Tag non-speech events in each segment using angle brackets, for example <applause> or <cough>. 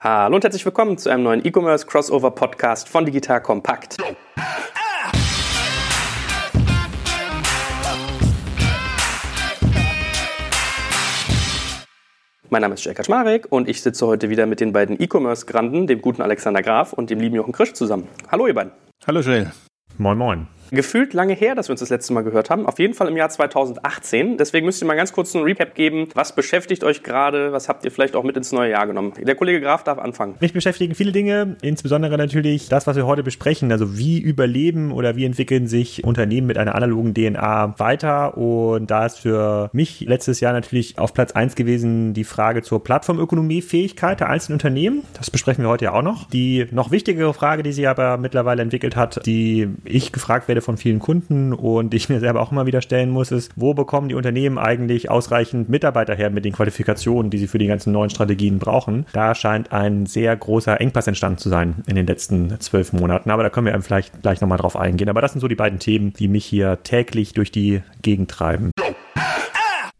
Hallo und herzlich willkommen zu einem neuen E-Commerce Crossover Podcast von Digital Kompakt. Mein Name ist Jörg Kaczmarek und ich sitze heute wieder mit den beiden E-Commerce-Granden, dem guten Alexander Graf und dem lieben Jochen Krisch zusammen. Hallo ihr beiden. Hallo Jill. Moin Moin. Gefühlt lange her, dass wir uns das letzte Mal gehört haben. Auf jeden Fall im Jahr 2018. Deswegen müsst ihr mal ganz kurz einen Recap geben. Was beschäftigt euch gerade? Was habt ihr vielleicht auch mit ins neue Jahr genommen? Der Kollege Graf darf anfangen. Mich beschäftigen viele Dinge, insbesondere natürlich das, was wir heute besprechen. Also wie überleben oder wie entwickeln sich Unternehmen mit einer analogen DNA weiter? Und da ist für mich letztes Jahr natürlich auf Platz eins gewesen die Frage zur Plattformökonomiefähigkeit der einzelnen Unternehmen. Das besprechen wir heute ja auch noch. Die noch wichtigere Frage, die sie aber mittlerweile entwickelt hat, die ich gefragt werde, Freude von vielen Kunden und ich mir selber auch immer wieder stellen muss, ist, wo bekommen die Unternehmen eigentlich ausreichend Mitarbeiter her mit den Qualifikationen, die sie für die ganzen neuen Strategien brauchen? Da scheint ein sehr großer Engpass entstanden zu sein in den letzten zwölf Monaten. Aber da können wir eben vielleicht gleich nochmal drauf eingehen. Aber das sind so die beiden Themen, die mich hier täglich durch die Gegend treiben.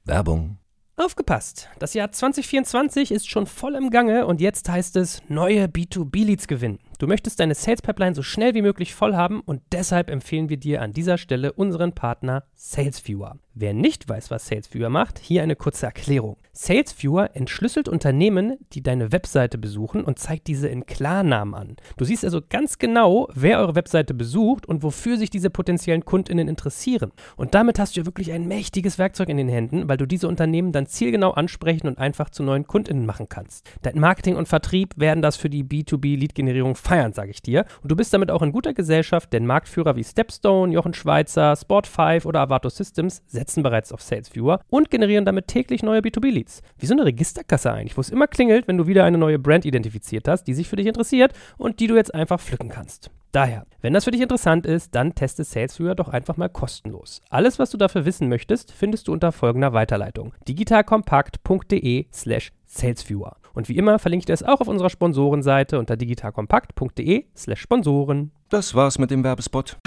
Werbung. Aufgepasst! Das Jahr 2024 ist schon voll im Gange und jetzt heißt es neue B2B-Leads gewinnen. Du möchtest deine Sales Pipeline so schnell wie möglich voll haben und deshalb empfehlen wir dir an dieser Stelle unseren Partner SalesViewer. Wer nicht weiß, was SalesViewer macht, hier eine kurze Erklärung. SalesViewer entschlüsselt Unternehmen, die deine Webseite besuchen und zeigt diese in Klarnamen an. Du siehst also ganz genau, wer eure Webseite besucht und wofür sich diese potenziellen Kundinnen interessieren. Und damit hast du ja wirklich ein mächtiges Werkzeug in den Händen, weil du diese Unternehmen dann zielgenau ansprechen und einfach zu neuen Kundinnen machen kannst. Dein Marketing und Vertrieb werden das für die B2B-Lead-Generierung feiern, sage ich dir. Und du bist damit auch in guter Gesellschaft, denn Marktführer wie Stepstone, Jochen Schweizer, Sport5 oder Avato Systems setzen bereits auf SalesViewer und generieren damit täglich neue B2B-Leads. Wie so eine Registerkasse eigentlich, wo es immer klingelt, wenn du wieder eine neue Brand identifiziert hast, die sich für dich interessiert und die du jetzt einfach pflücken kannst. Daher, wenn das für dich interessant ist, dann teste SalesViewer doch einfach mal kostenlos. Alles, was du dafür wissen möchtest, findest du unter folgender Weiterleitung: digitalkompakt.de/slash salesviewer. Und wie immer verlinke ich dir es auch auf unserer Sponsorenseite unter digitalkompakt.de/slash Sponsoren. Das war's mit dem Werbespot.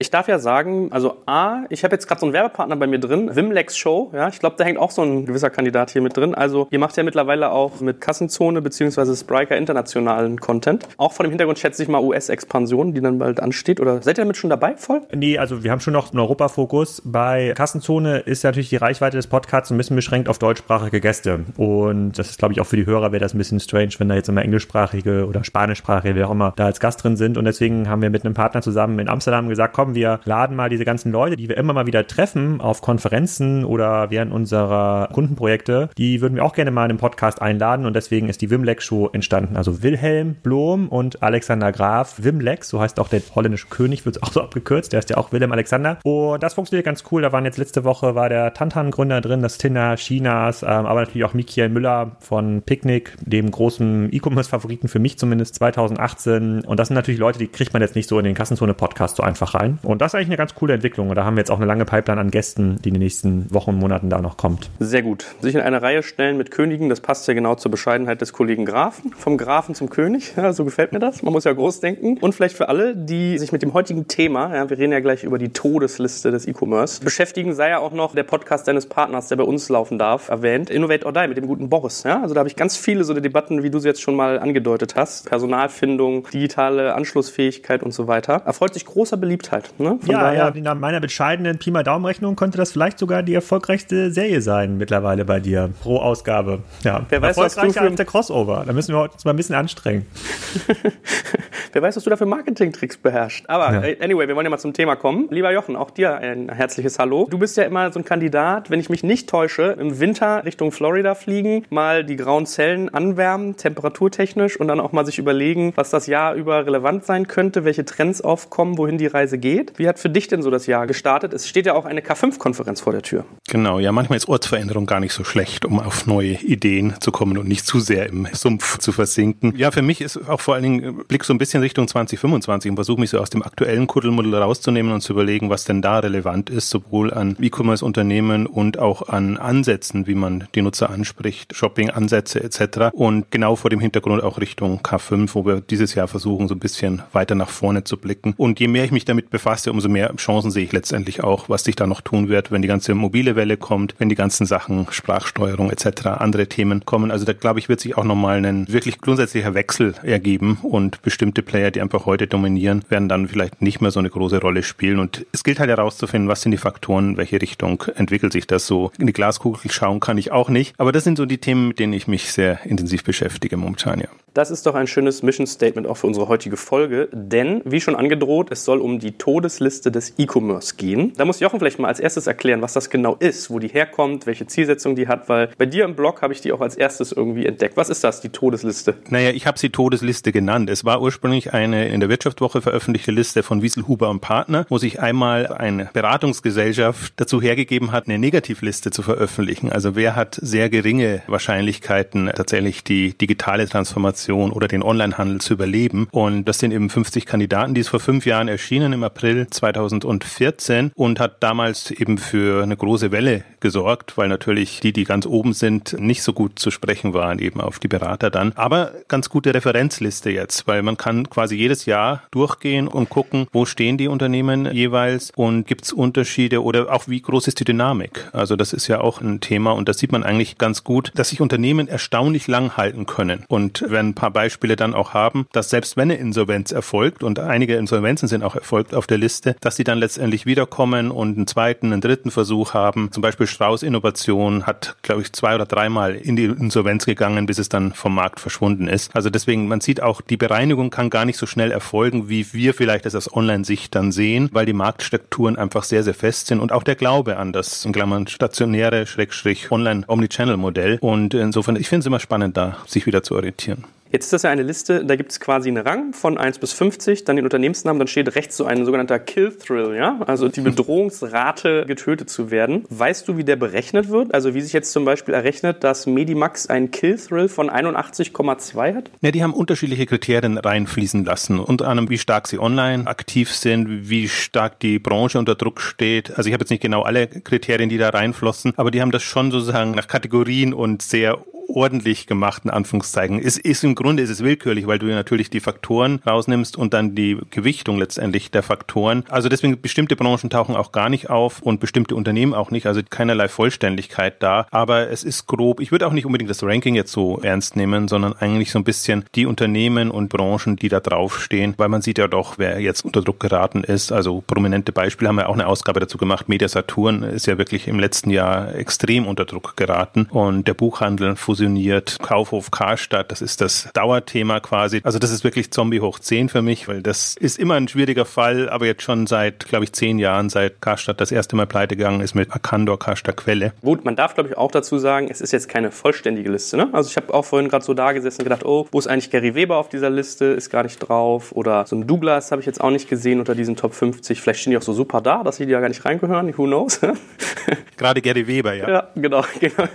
Ich darf ja sagen, also A, ich habe jetzt gerade so einen Werbepartner bei mir drin, Wimlex Show, ja, ich glaube, da hängt auch so ein gewisser Kandidat hier mit drin. Also ihr macht ja mittlerweile auch mit Kassenzone bzw. Spriker internationalen Content. Auch vor dem Hintergrund schätze ich mal US-Expansion, die dann bald ansteht. Oder seid ihr damit schon dabei voll? Nee, also wir haben schon noch einen Europafokus. Bei Kassenzone ist natürlich die Reichweite des Podcasts ein bisschen beschränkt auf deutschsprachige Gäste. Und das ist, glaube ich, auch für die Hörer wäre das ein bisschen strange, wenn da jetzt immer englischsprachige oder spanischsprachige, wer auch immer, da als Gast drin sind. Und deswegen haben wir mit einem Partner zusammen in Amsterdam gesagt, komm, wir laden mal diese ganzen Leute, die wir immer mal wieder treffen auf Konferenzen oder während unserer Kundenprojekte, die würden wir auch gerne mal in den Podcast einladen und deswegen ist die Wimlex Show entstanden. Also Wilhelm Blom und Alexander Graf Wimlex, so heißt auch der holländische König, wird es auch so abgekürzt, der ist ja auch Wilhelm Alexander. Und das funktioniert ganz cool. Da waren jetzt letzte Woche war der Tantan-Gründer drin, das Tinder Chinas, ähm, aber natürlich auch Michael Müller von Picnic, dem großen E-Commerce-Favoriten für mich zumindest 2018. Und das sind natürlich Leute, die kriegt man jetzt nicht so in den Kassenzone-Podcast so einfach rein. Und das ist eigentlich eine ganz coole Entwicklung. Und da haben wir jetzt auch eine lange Pipeline an Gästen, die in den nächsten Wochen und Monaten da noch kommt. Sehr gut. Sich in eine Reihe stellen mit Königen, das passt ja genau zur Bescheidenheit des Kollegen Grafen. Vom Grafen zum König, ja, so gefällt mir das. Man muss ja groß denken. Und vielleicht für alle, die sich mit dem heutigen Thema, ja, wir reden ja gleich über die Todesliste des E-Commerce, beschäftigen, sei ja auch noch der Podcast deines Partners, der bei uns laufen darf, erwähnt. Innovate or Die mit dem guten Boris. Ja? Also da habe ich ganz viele so Debatten, wie du sie jetzt schon mal angedeutet hast. Personalfindung, digitale Anschlussfähigkeit und so weiter. Erfreut sich großer Beliebtheit. Ne? Ja, ja, nach meiner bescheidenen Pi mal Daumenrechnung könnte das vielleicht sogar die erfolgreichste Serie sein mittlerweile bei dir pro Ausgabe. Ja, Wer weiß, was du für als der Crossover. Da müssen wir uns mal ein bisschen anstrengen. <laughs> Wer weiß, was du da für Marketing-Tricks beherrschst. Aber ja. Äh, anyway, wir wollen ja mal zum Thema kommen. Lieber Jochen, auch dir ein herzliches Hallo. Du bist ja immer so ein Kandidat, wenn ich mich nicht täusche, im Winter Richtung Florida fliegen, mal die grauen Zellen anwärmen, temperaturtechnisch und dann auch mal sich überlegen, was das Jahr über relevant sein könnte, welche Trends aufkommen, wohin die Reise geht. Wie hat für dich denn so das Jahr gestartet? Es steht ja auch eine K5-Konferenz vor der Tür. Genau, ja, manchmal ist Ortsveränderung gar nicht so schlecht, um auf neue Ideen zu kommen und nicht zu sehr im Sumpf zu versinken. Ja, für mich ist auch vor allen Dingen Blick so ein bisschen Richtung 2025 und versuche mich so aus dem aktuellen Kuddelmuddel rauszunehmen und zu überlegen, was denn da relevant ist, sowohl an E-Commerce-Unternehmen und auch an Ansätzen, wie man die Nutzer anspricht, Shopping-Ansätze etc. Und genau vor dem Hintergrund auch Richtung K5, wo wir dieses Jahr versuchen, so ein bisschen weiter nach vorne zu blicken. Und je mehr ich mich damit befasse, umso mehr Chancen sehe ich letztendlich auch, was sich da noch tun wird, wenn die ganze mobile Welle kommt, wenn die ganzen Sachen Sprachsteuerung etc., andere Themen kommen. Also da glaube ich, wird sich auch nochmal ein wirklich grundsätzlicher Wechsel ergeben und bestimmte Player, die einfach heute dominieren, werden dann vielleicht nicht mehr so eine große Rolle spielen. Und es gilt halt herauszufinden, was sind die Faktoren, welche Richtung entwickelt sich das so. In die Glaskugel schauen kann ich auch nicht. Aber das sind so die Themen, mit denen ich mich sehr intensiv beschäftige momentan, ja. Das ist doch ein schönes Mission Statement auch für unsere heutige Folge, denn wie schon angedroht, es soll um die Todesliste des E-Commerce gehen. Da muss Jochen vielleicht mal als erstes erklären, was das genau ist, wo die herkommt, welche Zielsetzung die hat, weil bei dir im Blog habe ich die auch als erstes irgendwie entdeckt. Was ist das, die Todesliste? Naja, ich habe sie Todesliste genannt. Es war ursprünglich eine in der Wirtschaftswoche veröffentlichte Liste von Wieselhuber und Partner, wo sich einmal eine Beratungsgesellschaft dazu hergegeben hat, eine Negativliste zu veröffentlichen. Also wer hat sehr geringe Wahrscheinlichkeiten, tatsächlich die digitale Transformation oder den Onlinehandel zu überleben. Und das sind eben 50 Kandidaten, die ist vor fünf Jahren erschienen, im April 2014 und hat damals eben für eine große Welle gesorgt, weil natürlich die, die ganz oben sind, nicht so gut zu sprechen waren, eben auf die Berater dann. Aber ganz gute Referenzliste jetzt, weil man kann quasi jedes Jahr durchgehen und gucken, wo stehen die Unternehmen jeweils und gibt es Unterschiede oder auch wie groß ist die Dynamik. Also das ist ja auch ein Thema und das sieht man eigentlich ganz gut, dass sich Unternehmen erstaunlich lang halten können. Und wenn ein paar Beispiele dann auch haben, dass selbst wenn eine Insolvenz erfolgt und einige Insolvenzen sind auch erfolgt auf der Liste, dass sie dann letztendlich wiederkommen und einen zweiten, einen dritten Versuch haben. Zum Beispiel Strauß Innovation hat, glaube ich, zwei oder dreimal in die Insolvenz gegangen, bis es dann vom Markt verschwunden ist. Also deswegen, man sieht auch, die Bereinigung kann gar nicht so schnell erfolgen, wie wir vielleicht das aus Online-Sicht dann sehen, weil die Marktstrukturen einfach sehr, sehr fest sind und auch der Glaube an das, in Klammern, stationäre, Schrägstrich, Online-Omnichannel-Modell. Und insofern, ich finde es immer spannend, da sich wieder zu orientieren. Jetzt ist das ja eine Liste, da gibt es quasi einen Rang von 1 bis 50, dann den Unternehmensnamen, dann steht rechts so ein sogenannter Kill Thrill, ja? Also die <laughs> Bedrohungsrate, getötet zu werden. Weißt du, wie der berechnet wird? Also wie sich jetzt zum Beispiel errechnet, dass Medimax einen Kill Thrill von 81,2 hat? Ja, die haben unterschiedliche Kriterien reinfließen lassen. Unter anderem, wie stark sie online aktiv sind, wie stark die Branche unter Druck steht. Also ich habe jetzt nicht genau alle Kriterien, die da reinflossen, aber die haben das schon sozusagen nach Kategorien und sehr ordentlich gemacht, in Anführungszeichen. Es ist im Grunde ist es willkürlich, weil du natürlich die Faktoren rausnimmst und dann die Gewichtung letztendlich der Faktoren. Also deswegen bestimmte Branchen tauchen auch gar nicht auf und bestimmte Unternehmen auch nicht. Also keinerlei Vollständigkeit da. Aber es ist grob. Ich würde auch nicht unbedingt das Ranking jetzt so ernst nehmen, sondern eigentlich so ein bisschen die Unternehmen und Branchen, die da draufstehen, weil man sieht ja doch, wer jetzt unter Druck geraten ist. Also prominente Beispiele haben wir auch eine Ausgabe dazu gemacht. Media Saturn ist ja wirklich im letzten Jahr extrem unter Druck geraten und der Buchhandel fusioniert. Kaufhof Karstadt, das ist das Dauerthema quasi. Also das ist wirklich Zombie hoch 10 für mich, weil das ist immer ein schwieriger Fall, aber jetzt schon seit, glaube ich, zehn Jahren, seit Karstadt das erste Mal pleite gegangen ist mit Arcandor Karstadt Quelle. Gut, man darf, glaube ich, auch dazu sagen, es ist jetzt keine vollständige Liste. Ne? Also ich habe auch vorhin gerade so da gesessen und gedacht, oh, wo ist eigentlich Gary Weber auf dieser Liste? Ist gar nicht drauf. Oder so ein Douglas habe ich jetzt auch nicht gesehen unter diesen Top 50. Vielleicht stehen die auch so super da, dass sie die ja gar nicht reingehören. Who knows? <laughs> Gerade Gary Weber, ja. Ja, genau. <laughs> genau.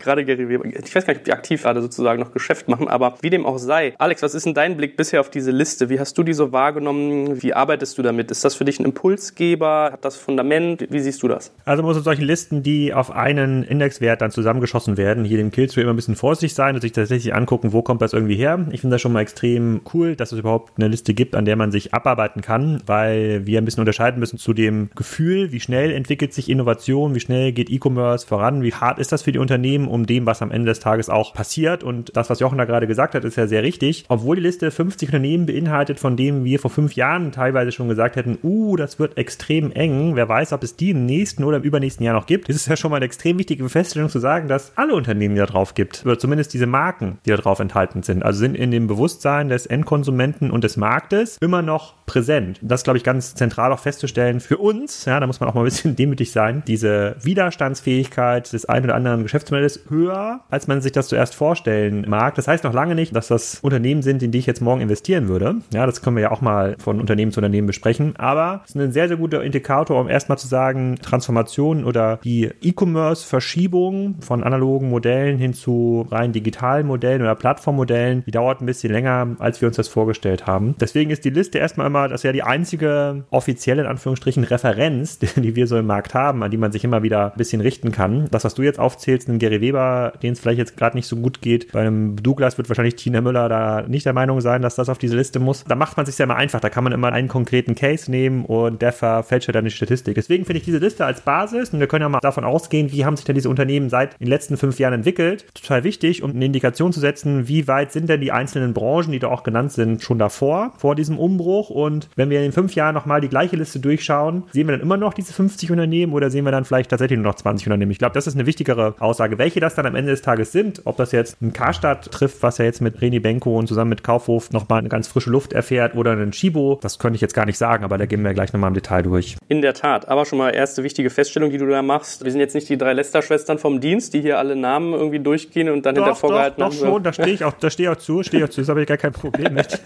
gerade Gary Weber. Ich weiß gar nicht, ob die aktiv gerade sozusagen noch Geschäft machen, aber wie dem auch sei. Alex, was ist denn dein Blick bisher auf diese Liste? Wie hast du die so wahrgenommen? Wie arbeitest du damit? Ist das für dich ein Impulsgeber? Hat das Fundament? Wie siehst du das? Also muss mit solchen Listen, die auf einen Indexwert dann zusammengeschossen werden, hier dem Killstream immer ein bisschen vorsichtig sein und sich tatsächlich angucken, wo kommt das irgendwie her. Ich finde das schon mal extrem cool, dass es überhaupt eine Liste gibt, an der man sich abarbeiten kann, weil wir ein bisschen unterscheiden müssen zu dem Gefühl, wie schnell entwickelt sich Innovation, wie schnell geht E-Commerce voran, wie hart ist das für die Unternehmen, um dem, was am Ende des Tages auch passiert. Und das, was Jochen da gerade gesagt hat, ist ja sehr richtig. Obwohl die Liste 50 Unternehmen beinhaltet, von denen wir vor fünf Jahren teilweise schon gesagt hätten, uh, das wird extrem eng. Wer weiß, ob es die im nächsten oder im übernächsten Jahr noch gibt. Das ist ja schon mal eine extrem wichtige Feststellung zu sagen, dass alle Unternehmen, die da drauf gibt, oder zumindest diese Marken, die da drauf enthalten sind, also sind in dem Bewusstsein des Endkonsumenten und des Marktes immer noch präsent. Das glaube ich ganz zentral auch festzustellen für uns. Ja, da muss man auch mal ein bisschen <laughs> demütig sein. Diese Widerstandsfähigkeit des einen oder anderen Geschäftsmodells höher, als man sich das zuerst vorstellen mag. Das heißt noch lange nicht, dass das Unternehmen sind, in die ich jetzt morgen investieren würde. Ja, das können wir ja auch mal von Unternehmen zu Unternehmen besprechen. Aber es ist ein sehr, sehr guter Indikator, um erstmal zu sagen, Transformation oder die E-Commerce-Verschiebung von analogen Modellen hin zu rein digitalen Modellen oder Plattformmodellen, die dauert ein bisschen länger, als wir uns das vorgestellt haben. Deswegen ist die Liste erstmal immer, das ist ja die einzige offizielle, in Anführungsstrichen, Referenz, <laughs> die wir so im Markt haben, an die man sich immer wieder ein bisschen richten kann. Das, was du jetzt aufzählst, einen Gary Weber, den vielleicht jetzt gerade nicht so gut geht. Bei einem Douglas wird wahrscheinlich Tina Müller da nicht der Meinung sein, dass das auf diese Liste muss. Da macht man sich ja immer einfach. Da kann man immer einen konkreten Case nehmen und der verfälscht dann die Statistik. Deswegen finde ich diese Liste als Basis, und wir können ja mal davon ausgehen, wie haben sich denn diese Unternehmen seit den letzten fünf Jahren entwickelt, total wichtig, um eine Indikation zu setzen, wie weit sind denn die einzelnen Branchen, die da auch genannt sind, schon davor, vor diesem Umbruch. Und wenn wir in fünf Jahren nochmal die gleiche Liste durchschauen, sehen wir dann immer noch diese 50 Unternehmen oder sehen wir dann vielleicht tatsächlich nur noch 20 Unternehmen? Ich glaube, das ist eine wichtigere Aussage. Welche das dann am Ende des Tages sind, ob das jetzt ein Karstadt trifft, was ja jetzt mit Reni Benko und zusammen mit Kaufhof nochmal eine ganz frische Luft erfährt oder ein Chibo, das könnte ich jetzt gar nicht sagen, aber da gehen wir gleich nochmal im Detail durch. In der Tat, aber schon mal erste wichtige Feststellung, die du da machst. Wir sind jetzt nicht die drei Lester-Schwestern vom Dienst, die hier alle Namen irgendwie durchgehen und dann doch, hinter vorgehalten doch, doch schon, da stehe ich auch, da stehe ich auch zu, stehe ich auch zu, das habe ich gar kein Problem mit.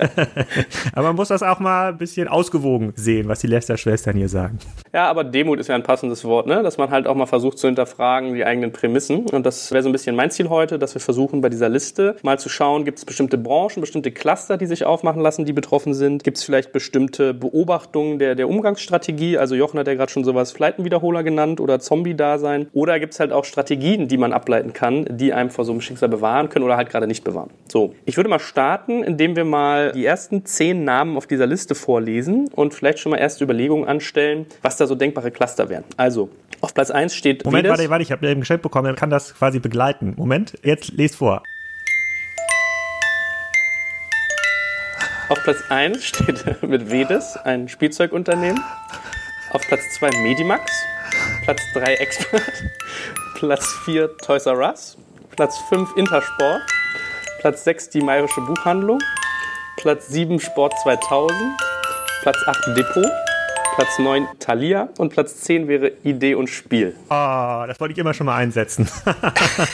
<laughs> aber man muss das auch mal ein bisschen ausgewogen sehen, was die Lester-Schwestern hier sagen. Ja, aber Demut ist ja ein passendes Wort, ne? dass man halt auch mal versucht zu hinterfragen, die eigenen Prämissen. Und das wäre so ein bisschen mein Ziel heute, dass wir versuchen, bei dieser Liste mal zu schauen, gibt es bestimmte Branchen, bestimmte Cluster, die sich aufmachen lassen, die betroffen sind? Gibt es vielleicht bestimmte Beobachtungen der, der Umgangsstrategie? Also Jochen hat ja gerade schon sowas Fleitenwiederholer genannt oder Zombie-Dasein. Oder gibt es halt auch Strategien, die man ableiten kann, die einem vor so einem Schicksal bewahren können oder halt gerade nicht bewahren. So, ich würde mal starten, indem wir mal die ersten zehn Namen auf dieser Liste vorlesen und vielleicht schon mal erste Überlegungen anstellen, was da so denkbare Cluster wären. Also, auf Platz 1 steht Moment, Vedes. warte, warte, ich habe eben gestellt bekommen, er kann das quasi begleiten. Moment, jetzt lest vor. Auf Platz 1 steht <laughs> mit Vedes, ein Spielzeugunternehmen. Auf Platz 2 Medimax. Platz 3 Expert. <laughs> Platz 4 Toys R Us. Platz 5 Intersport. Platz 6 die Mayerische Buchhandlung. Platz 7 Sport 2000. Platz 8 Depot. Platz 9 Thalia und Platz 10 wäre Idee und Spiel. Oh, das wollte ich immer schon mal einsetzen.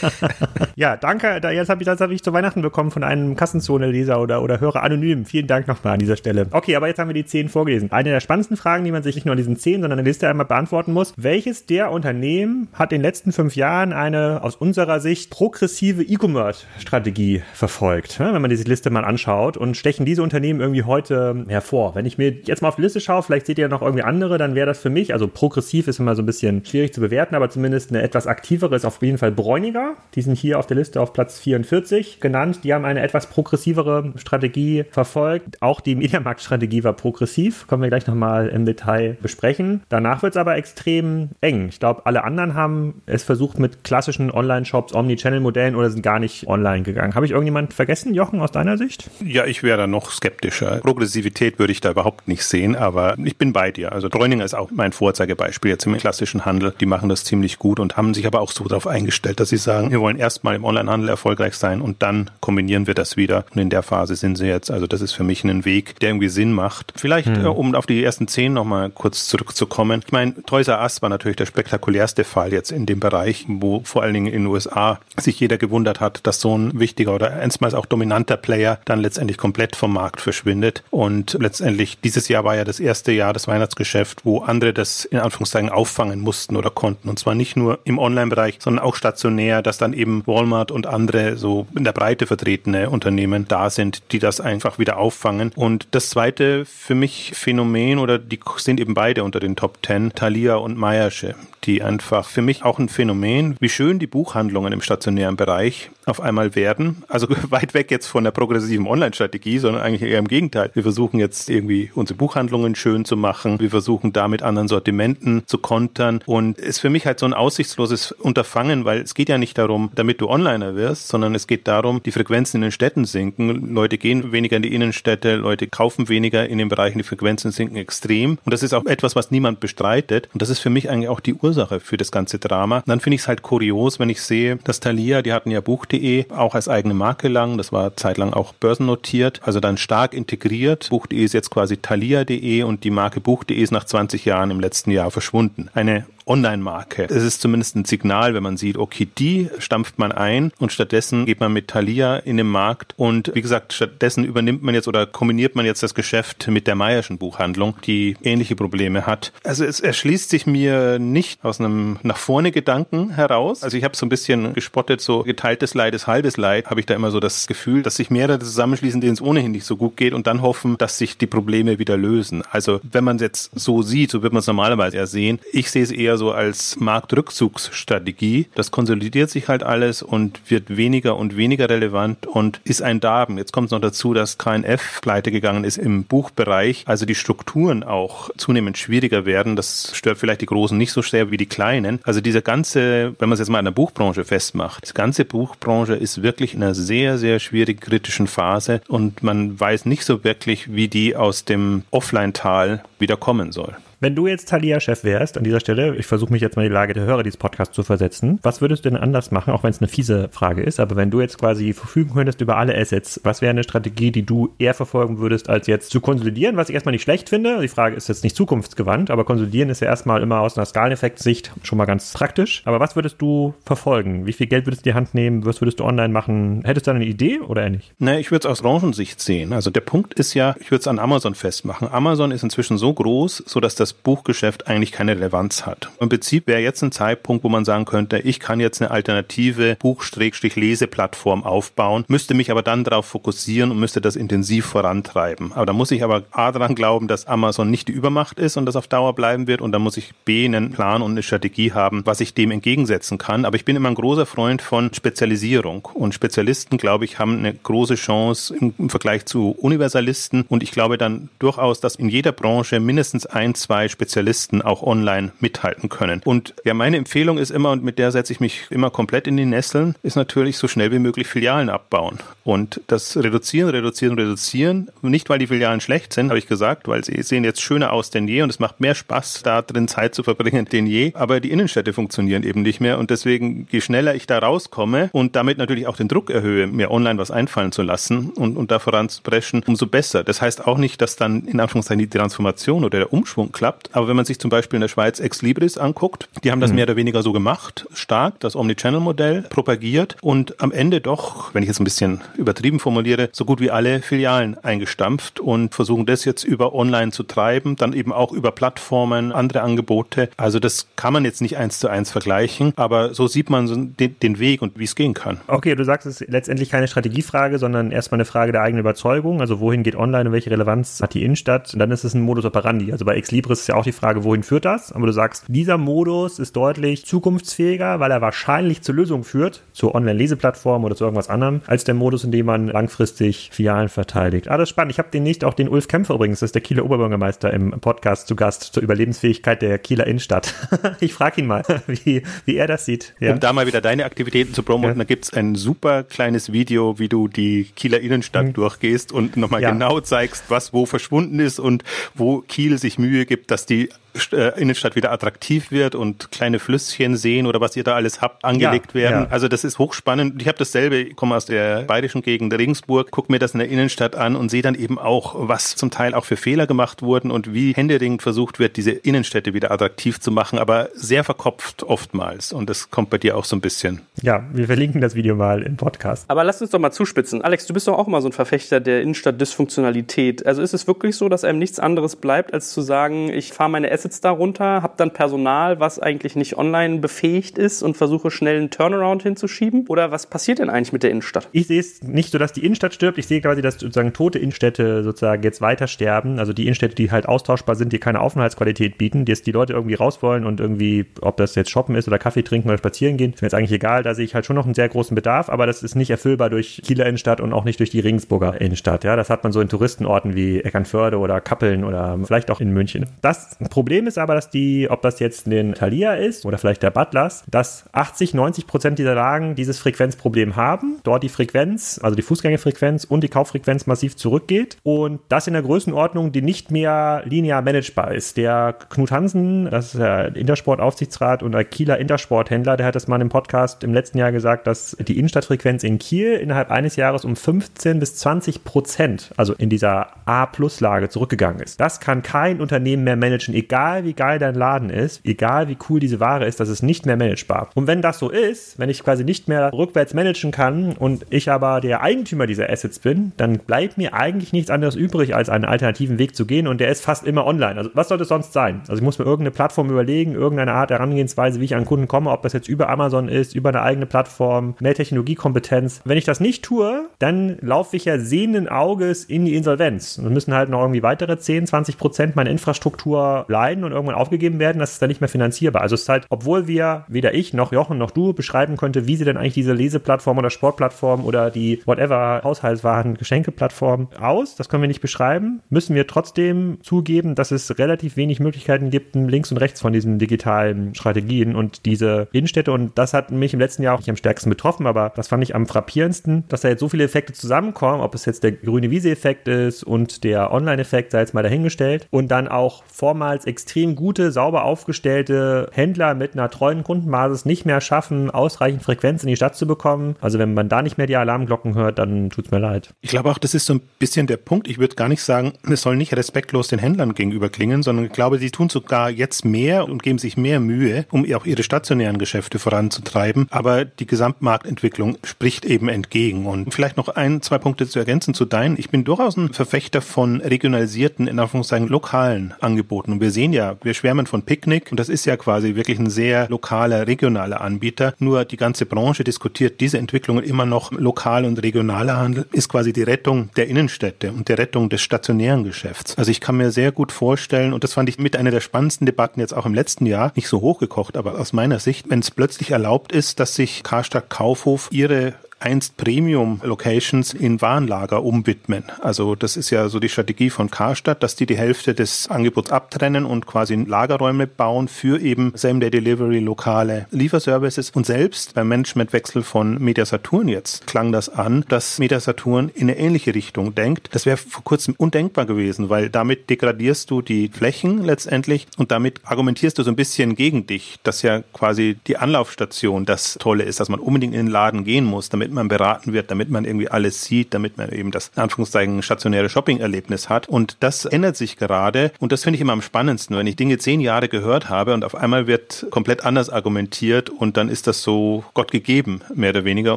<laughs> ja, danke. Jetzt habe ich das hab ich zu Weihnachten bekommen von einem Kassenzone-Leser oder, oder Hörer anonym. Vielen Dank nochmal an dieser Stelle. Okay, aber jetzt haben wir die 10 vorgelesen. Eine der spannendsten Fragen, die man sich nicht nur an diesen 10, sondern in der Liste einmal beantworten muss. Welches der Unternehmen hat in den letzten fünf Jahren eine aus unserer Sicht progressive E-Commerce-Strategie verfolgt? Wenn man diese Liste mal anschaut und stechen diese Unternehmen irgendwie heute hervor. Wenn ich mir jetzt mal auf die Liste schaue, vielleicht seht ihr noch irgendwie andere, dann wäre das für mich, also progressiv ist immer so ein bisschen schwierig zu bewerten, aber zumindest eine etwas aktivere ist auf jeden Fall Bräuniger. Die sind hier auf der Liste auf Platz 44 genannt. Die haben eine etwas progressivere Strategie verfolgt. Auch die Mediamarkt-Strategie war progressiv. Können wir gleich nochmal im Detail besprechen. Danach wird es aber extrem eng. Ich glaube, alle anderen haben es versucht mit klassischen Online-Shops, Omni-Channel-Modellen oder sind gar nicht online gegangen. Habe ich irgendjemand vergessen, Jochen, aus deiner Sicht? Ja, ich wäre da noch skeptischer. Progressivität würde ich da überhaupt nicht sehen, aber ich bin bei dir dir. Also Bräuninger ist auch mein Vorzeigebeispiel jetzt im klassischen Handel. Die machen das ziemlich gut und haben sich aber auch so darauf eingestellt, dass sie sagen, wir wollen erstmal im Onlinehandel erfolgreich sein und dann kombinieren wir das wieder. Und in der Phase sind sie jetzt. Also das ist für mich ein Weg, der irgendwie Sinn macht. Vielleicht, hm. äh, um auf die ersten zehn nochmal kurz zurückzukommen. Ich meine, Toys R Us war natürlich der spektakulärste Fall jetzt in dem Bereich, wo vor allen Dingen in den USA sich jeder gewundert hat, dass so ein wichtiger oder einstmals auch dominanter Player dann letztendlich komplett vom Markt verschwindet. Und letztendlich dieses Jahr war ja das erste Jahr des Weihnachts Weihnachtsgeschäft, wo andere das in Anführungszeichen auffangen mussten oder konnten. Und zwar nicht nur im Online-Bereich, sondern auch stationär, dass dann eben Walmart und andere so in der Breite vertretene Unternehmen da sind, die das einfach wieder auffangen. Und das zweite für mich Phänomen oder die sind eben beide unter den Top Ten, Thalia und Meiersche, die einfach für mich auch ein Phänomen, wie schön die Buchhandlungen im stationären Bereich auf einmal werden. Also <laughs> weit weg jetzt von der progressiven Online-Strategie, sondern eigentlich eher im Gegenteil. Wir versuchen jetzt irgendwie unsere Buchhandlungen schön zu machen. Wir versuchen da mit anderen Sortimenten zu kontern und ist für mich halt so ein aussichtsloses Unterfangen, weil es geht ja nicht darum, damit du Onliner wirst, sondern es geht darum, die Frequenzen in den Städten sinken. Leute gehen weniger in die Innenstädte, Leute kaufen weniger in den Bereichen, die Frequenzen sinken extrem. Und das ist auch etwas, was niemand bestreitet. Und das ist für mich eigentlich auch die Ursache für das ganze Drama. Und dann finde ich es halt kurios, wenn ich sehe, dass Thalia, die hatten ja Buch.de auch als eigene Marke lang, das war zeitlang auch börsennotiert, also dann stark integriert. Buch.de ist jetzt quasi Thalia.de und die Marke Buch.de ist nach 20 Jahren im letzten Jahr verschwunden. Eine Online-Marke. Es ist zumindest ein Signal, wenn man sieht, okay, die stampft man ein und stattdessen geht man mit Thalia in den Markt und wie gesagt, stattdessen übernimmt man jetzt oder kombiniert man jetzt das Geschäft mit der Meierschen Buchhandlung, die ähnliche Probleme hat. Also es erschließt sich mir nicht aus einem nach vorne Gedanken heraus. Also ich habe so ein bisschen gespottet, so geteiltes Leid ist halbes Leid, habe ich da immer so das Gefühl, dass sich mehrere zusammenschließen, denen es ohnehin nicht so gut geht und dann hoffen, dass sich die Probleme wieder lösen. Also wenn man es jetzt so sieht, so wird man es normalerweise eher sehen. Ich sehe es eher eher so als Marktrückzugsstrategie. Das konsolidiert sich halt alles und wird weniger und weniger relevant und ist ein Darben. Jetzt kommt es noch dazu, dass KNF pleite gegangen ist im Buchbereich, also die Strukturen auch zunehmend schwieriger werden. Das stört vielleicht die Großen nicht so sehr wie die Kleinen. Also diese ganze, wenn man es jetzt mal in der Buchbranche festmacht, die ganze Buchbranche ist wirklich in einer sehr, sehr schwierigen kritischen Phase und man weiß nicht so wirklich, wie die aus dem Offline-Tal wieder kommen soll. Wenn du jetzt Thalia-Chef wärst, an dieser Stelle, ich versuche mich jetzt mal in die Lage der Hörer dieses Podcasts zu versetzen, was würdest du denn anders machen, auch wenn es eine fiese Frage ist, aber wenn du jetzt quasi verfügen könntest über alle Assets, was wäre eine Strategie, die du eher verfolgen würdest, als jetzt zu konsolidieren, was ich erstmal nicht schlecht finde. Die Frage ist jetzt nicht zukunftsgewandt, aber konsolidieren ist ja erstmal immer aus einer Skaleneffekt-Sicht schon mal ganz praktisch. Aber was würdest du verfolgen? Wie viel Geld würdest du in die Hand nehmen? Was würdest du online machen? Hättest du eine Idee oder nicht? Ne, ich würde es aus Branchensicht sehen. Also der Punkt ist ja, ich würde es an Amazon festmachen. Amazon ist inzwischen so groß, so dass das das Buchgeschäft eigentlich keine Relevanz hat. Im Prinzip wäre jetzt ein Zeitpunkt, wo man sagen könnte, ich kann jetzt eine alternative Buch-Leseplattform aufbauen, müsste mich aber dann darauf fokussieren und müsste das intensiv vorantreiben. Aber da muss ich aber A daran glauben, dass Amazon nicht die Übermacht ist und das auf Dauer bleiben wird und dann muss ich B einen Plan und eine Strategie haben, was ich dem entgegensetzen kann. Aber ich bin immer ein großer Freund von Spezialisierung und Spezialisten, glaube ich, haben eine große Chance im, im Vergleich zu Universalisten und ich glaube dann durchaus, dass in jeder Branche mindestens ein, zwei zwei Spezialisten auch online mithalten können. Und ja, meine Empfehlung ist immer, und mit der setze ich mich immer komplett in die Nesseln, ist natürlich so schnell wie möglich Filialen abbauen. Und das reduzieren, reduzieren, reduzieren. Nicht, weil die Filialen schlecht sind, habe ich gesagt, weil sie sehen jetzt schöner aus denn je und es macht mehr Spaß, da drin Zeit zu verbringen denn je. Aber die Innenstädte funktionieren eben nicht mehr. Und deswegen, je schneller ich da rauskomme und damit natürlich auch den Druck erhöhe, mir online was einfallen zu lassen und, und da voranzupreschen, umso besser. Das heißt auch nicht, dass dann in Anführungszeichen die Transformation oder der Umschwung klappt geklappt. Aber wenn man sich zum Beispiel in der Schweiz Ex Libris anguckt, die haben das mhm. mehr oder weniger so gemacht, stark, das Omnichannel-Modell propagiert und am Ende doch, wenn ich jetzt ein bisschen übertrieben formuliere, so gut wie alle Filialen eingestampft und versuchen das jetzt über Online zu treiben, dann eben auch über Plattformen, andere Angebote. Also das kann man jetzt nicht eins zu eins vergleichen, aber so sieht man so den, den Weg und wie es gehen kann. Okay, du sagst, es ist letztendlich keine Strategiefrage, sondern erstmal eine Frage der eigenen Überzeugung. Also wohin geht Online und welche Relevanz hat die Innenstadt? Und dann ist es ein Modus operandi. Also bei Ex Libris ist ja auch die Frage, wohin führt das? Aber du sagst, dieser Modus ist deutlich zukunftsfähiger, weil er wahrscheinlich zur Lösung führt, zur Online-Leseplattform oder zu irgendwas anderem, als der Modus, in dem man langfristig Filialen verteidigt. Ah, das ist spannend. Ich habe demnächst auch den Ulf Kämpfer übrigens, das ist der Kieler Oberbürgermeister im Podcast zu Gast zur Überlebensfähigkeit der Kieler Innenstadt. <laughs> ich frage ihn mal, <laughs> wie, wie er das sieht. Ja. Um da mal wieder deine Aktivitäten zu promoten, ja. da gibt es ein super kleines Video, wie du die Kieler Innenstadt mhm. durchgehst und nochmal ja. genau zeigst, was wo verschwunden ist und wo Kiel sich Mühe gibt, dass die äh, Innenstadt wieder attraktiv wird und kleine Flüsschen sehen oder was ihr da alles habt, angelegt ja, werden. Ja. Also das ist hochspannend. Ich habe dasselbe, ich komme aus der bayerischen Gegend Regensburg, gucke mir das in der Innenstadt an und sehe dann eben auch, was zum Teil auch für Fehler gemacht wurden und wie händeringend versucht wird, diese Innenstädte wieder attraktiv zu machen, aber sehr verkopft oftmals. Und das kommt bei dir auch so ein bisschen. Ja, wir verlinken das Video mal im Podcast. Aber lass uns doch mal zuspitzen. Alex, du bist doch auch immer so ein Verfechter der Innenstadt-Dysfunktionalität. Also ist es wirklich so, dass einem nichts anderes bleibt, als zu sagen, ich fahre meine Assets darunter, habe dann Personal, was eigentlich nicht online befähigt ist und versuche schnell einen Turnaround hinzuschieben? Oder was passiert denn eigentlich mit der Innenstadt? Ich sehe es nicht so, dass die Innenstadt stirbt. Ich sehe quasi, dass sozusagen tote Innenstädte sozusagen jetzt weiter sterben. Also die Innenstädte, die halt austauschbar sind, die keine Aufenthaltsqualität bieten, die jetzt die Leute irgendwie raus wollen und irgendwie, ob das jetzt shoppen ist oder Kaffee trinken oder spazieren gehen, ist mir jetzt eigentlich egal. Da sehe ich halt schon noch einen sehr großen Bedarf, aber das ist nicht erfüllbar durch Kieler Innenstadt und auch nicht durch die Regensburger Innenstadt. Ja, das hat man so in Touristenorten wie Eckernförde oder Kappeln oder vielleicht auch in München. Das Problem ist aber, dass die, ob das jetzt ein Thalia ist oder vielleicht der Butlers, dass 80, 90 Prozent dieser Lagen dieses Frequenzproblem haben. Dort die Frequenz, also die Fußgängerfrequenz und die Kauffrequenz massiv zurückgeht und das in der Größenordnung, die nicht mehr linear managebar ist. Der Knut Hansen, das ist der Intersport-Aufsichtsrat und der Kieler Intersporthändler, der hat das mal im Podcast im letzten Jahr gesagt, dass die Innenstadtfrequenz in Kiel innerhalb eines Jahres um 15 bis 20 Prozent, also in dieser A-Plus-Lage zurückgegangen ist. Das kann kein Unternehmen mehr managen, egal wie geil dein Laden ist, egal wie cool diese Ware ist, das ist nicht mehr managebar. Und wenn das so ist, wenn ich quasi nicht mehr rückwärts managen kann und ich aber der Eigentümer dieser Assets bin, dann bleibt mir eigentlich nichts anderes übrig, als einen alternativen Weg zu gehen und der ist fast immer online. Also was sollte es sonst sein? Also ich muss mir irgendeine Plattform überlegen, irgendeine Art Herangehensweise, wie ich an Kunden komme, ob das jetzt über Amazon ist, über eine eigene Plattform, mehr Technologiekompetenz. Wenn ich das nicht tue, dann laufe ich ja sehenden Auges in die Insolvenz. Und müssen halt noch irgendwie weitere 10, 20 Prozent meiner Infrastruktur Infrastruktur leiden und irgendwann aufgegeben werden, das ist dann nicht mehr finanzierbar. Also es ist halt, obwohl wir, weder ich noch Jochen noch du beschreiben könnte, wie sie denn eigentlich diese Leseplattform oder Sportplattform oder die whatever Haushaltswaren, Geschenkeplattform aus, das können wir nicht beschreiben, müssen wir trotzdem zugeben, dass es relativ wenig Möglichkeiten gibt, links und rechts von diesen digitalen Strategien und diese Innenstädte. Und das hat mich im letzten Jahr auch nicht am stärksten betroffen, aber das fand ich am frappierendsten, dass da jetzt so viele Effekte zusammenkommen, ob es jetzt der grüne Wiese-Effekt ist und der Online-Effekt, sei jetzt mal dahingestellt. Und dann auch vormals extrem gute, sauber aufgestellte Händler mit einer treuen Kundenbasis nicht mehr schaffen, ausreichend Frequenz in die Stadt zu bekommen. Also wenn man da nicht mehr die Alarmglocken hört, dann tut es mir leid. Ich glaube auch, das ist so ein bisschen der Punkt. Ich würde gar nicht sagen, es soll nicht respektlos den Händlern gegenüber klingen, sondern ich glaube, sie tun sogar jetzt mehr und geben sich mehr Mühe, um auch ihre stationären Geschäfte voranzutreiben. Aber die Gesamtmarktentwicklung spricht eben entgegen. Und vielleicht noch ein, zwei Punkte zu ergänzen zu deinen. Ich bin durchaus ein Verfechter von regionalisierten, in Anführungszeichen lokalen Angeboten. Und wir sehen ja, wir schwärmen von Picknick und das ist ja quasi wirklich ein sehr lokaler, regionaler Anbieter. Nur die ganze Branche diskutiert diese Entwicklungen immer noch. Lokal und regionaler Handel ist quasi die Rettung der Innenstädte und der Rettung des stationären Geschäfts. Also ich kann mir sehr gut vorstellen, und das fand ich mit einer der spannendsten Debatten jetzt auch im letzten Jahr, nicht so hochgekocht, aber aus meiner Sicht, wenn es plötzlich erlaubt ist, dass sich Karstadt Kaufhof ihre einst Premium-Locations in Warenlager umwidmen. Also das ist ja so die Strategie von Karstadt, dass die die Hälfte des Angebots abtrennen und quasi Lagerräume bauen für eben Same-Day-Delivery, lokale Lieferservices. Und selbst beim Managementwechsel von Media Saturn jetzt klang das an, dass Media Saturn in eine ähnliche Richtung denkt. Das wäre vor kurzem undenkbar gewesen, weil damit degradierst du die Flächen letztendlich und damit argumentierst du so ein bisschen gegen dich, dass ja quasi die Anlaufstation das Tolle ist, dass man unbedingt in den Laden gehen muss, damit damit man beraten wird, damit man irgendwie alles sieht, damit man eben das in Anführungszeichen stationäre Shopping-Erlebnis hat. Und das ändert sich gerade und das finde ich immer am spannendsten, wenn ich Dinge zehn Jahre gehört habe und auf einmal wird komplett anders argumentiert und dann ist das so Gott gegeben, mehr oder weniger.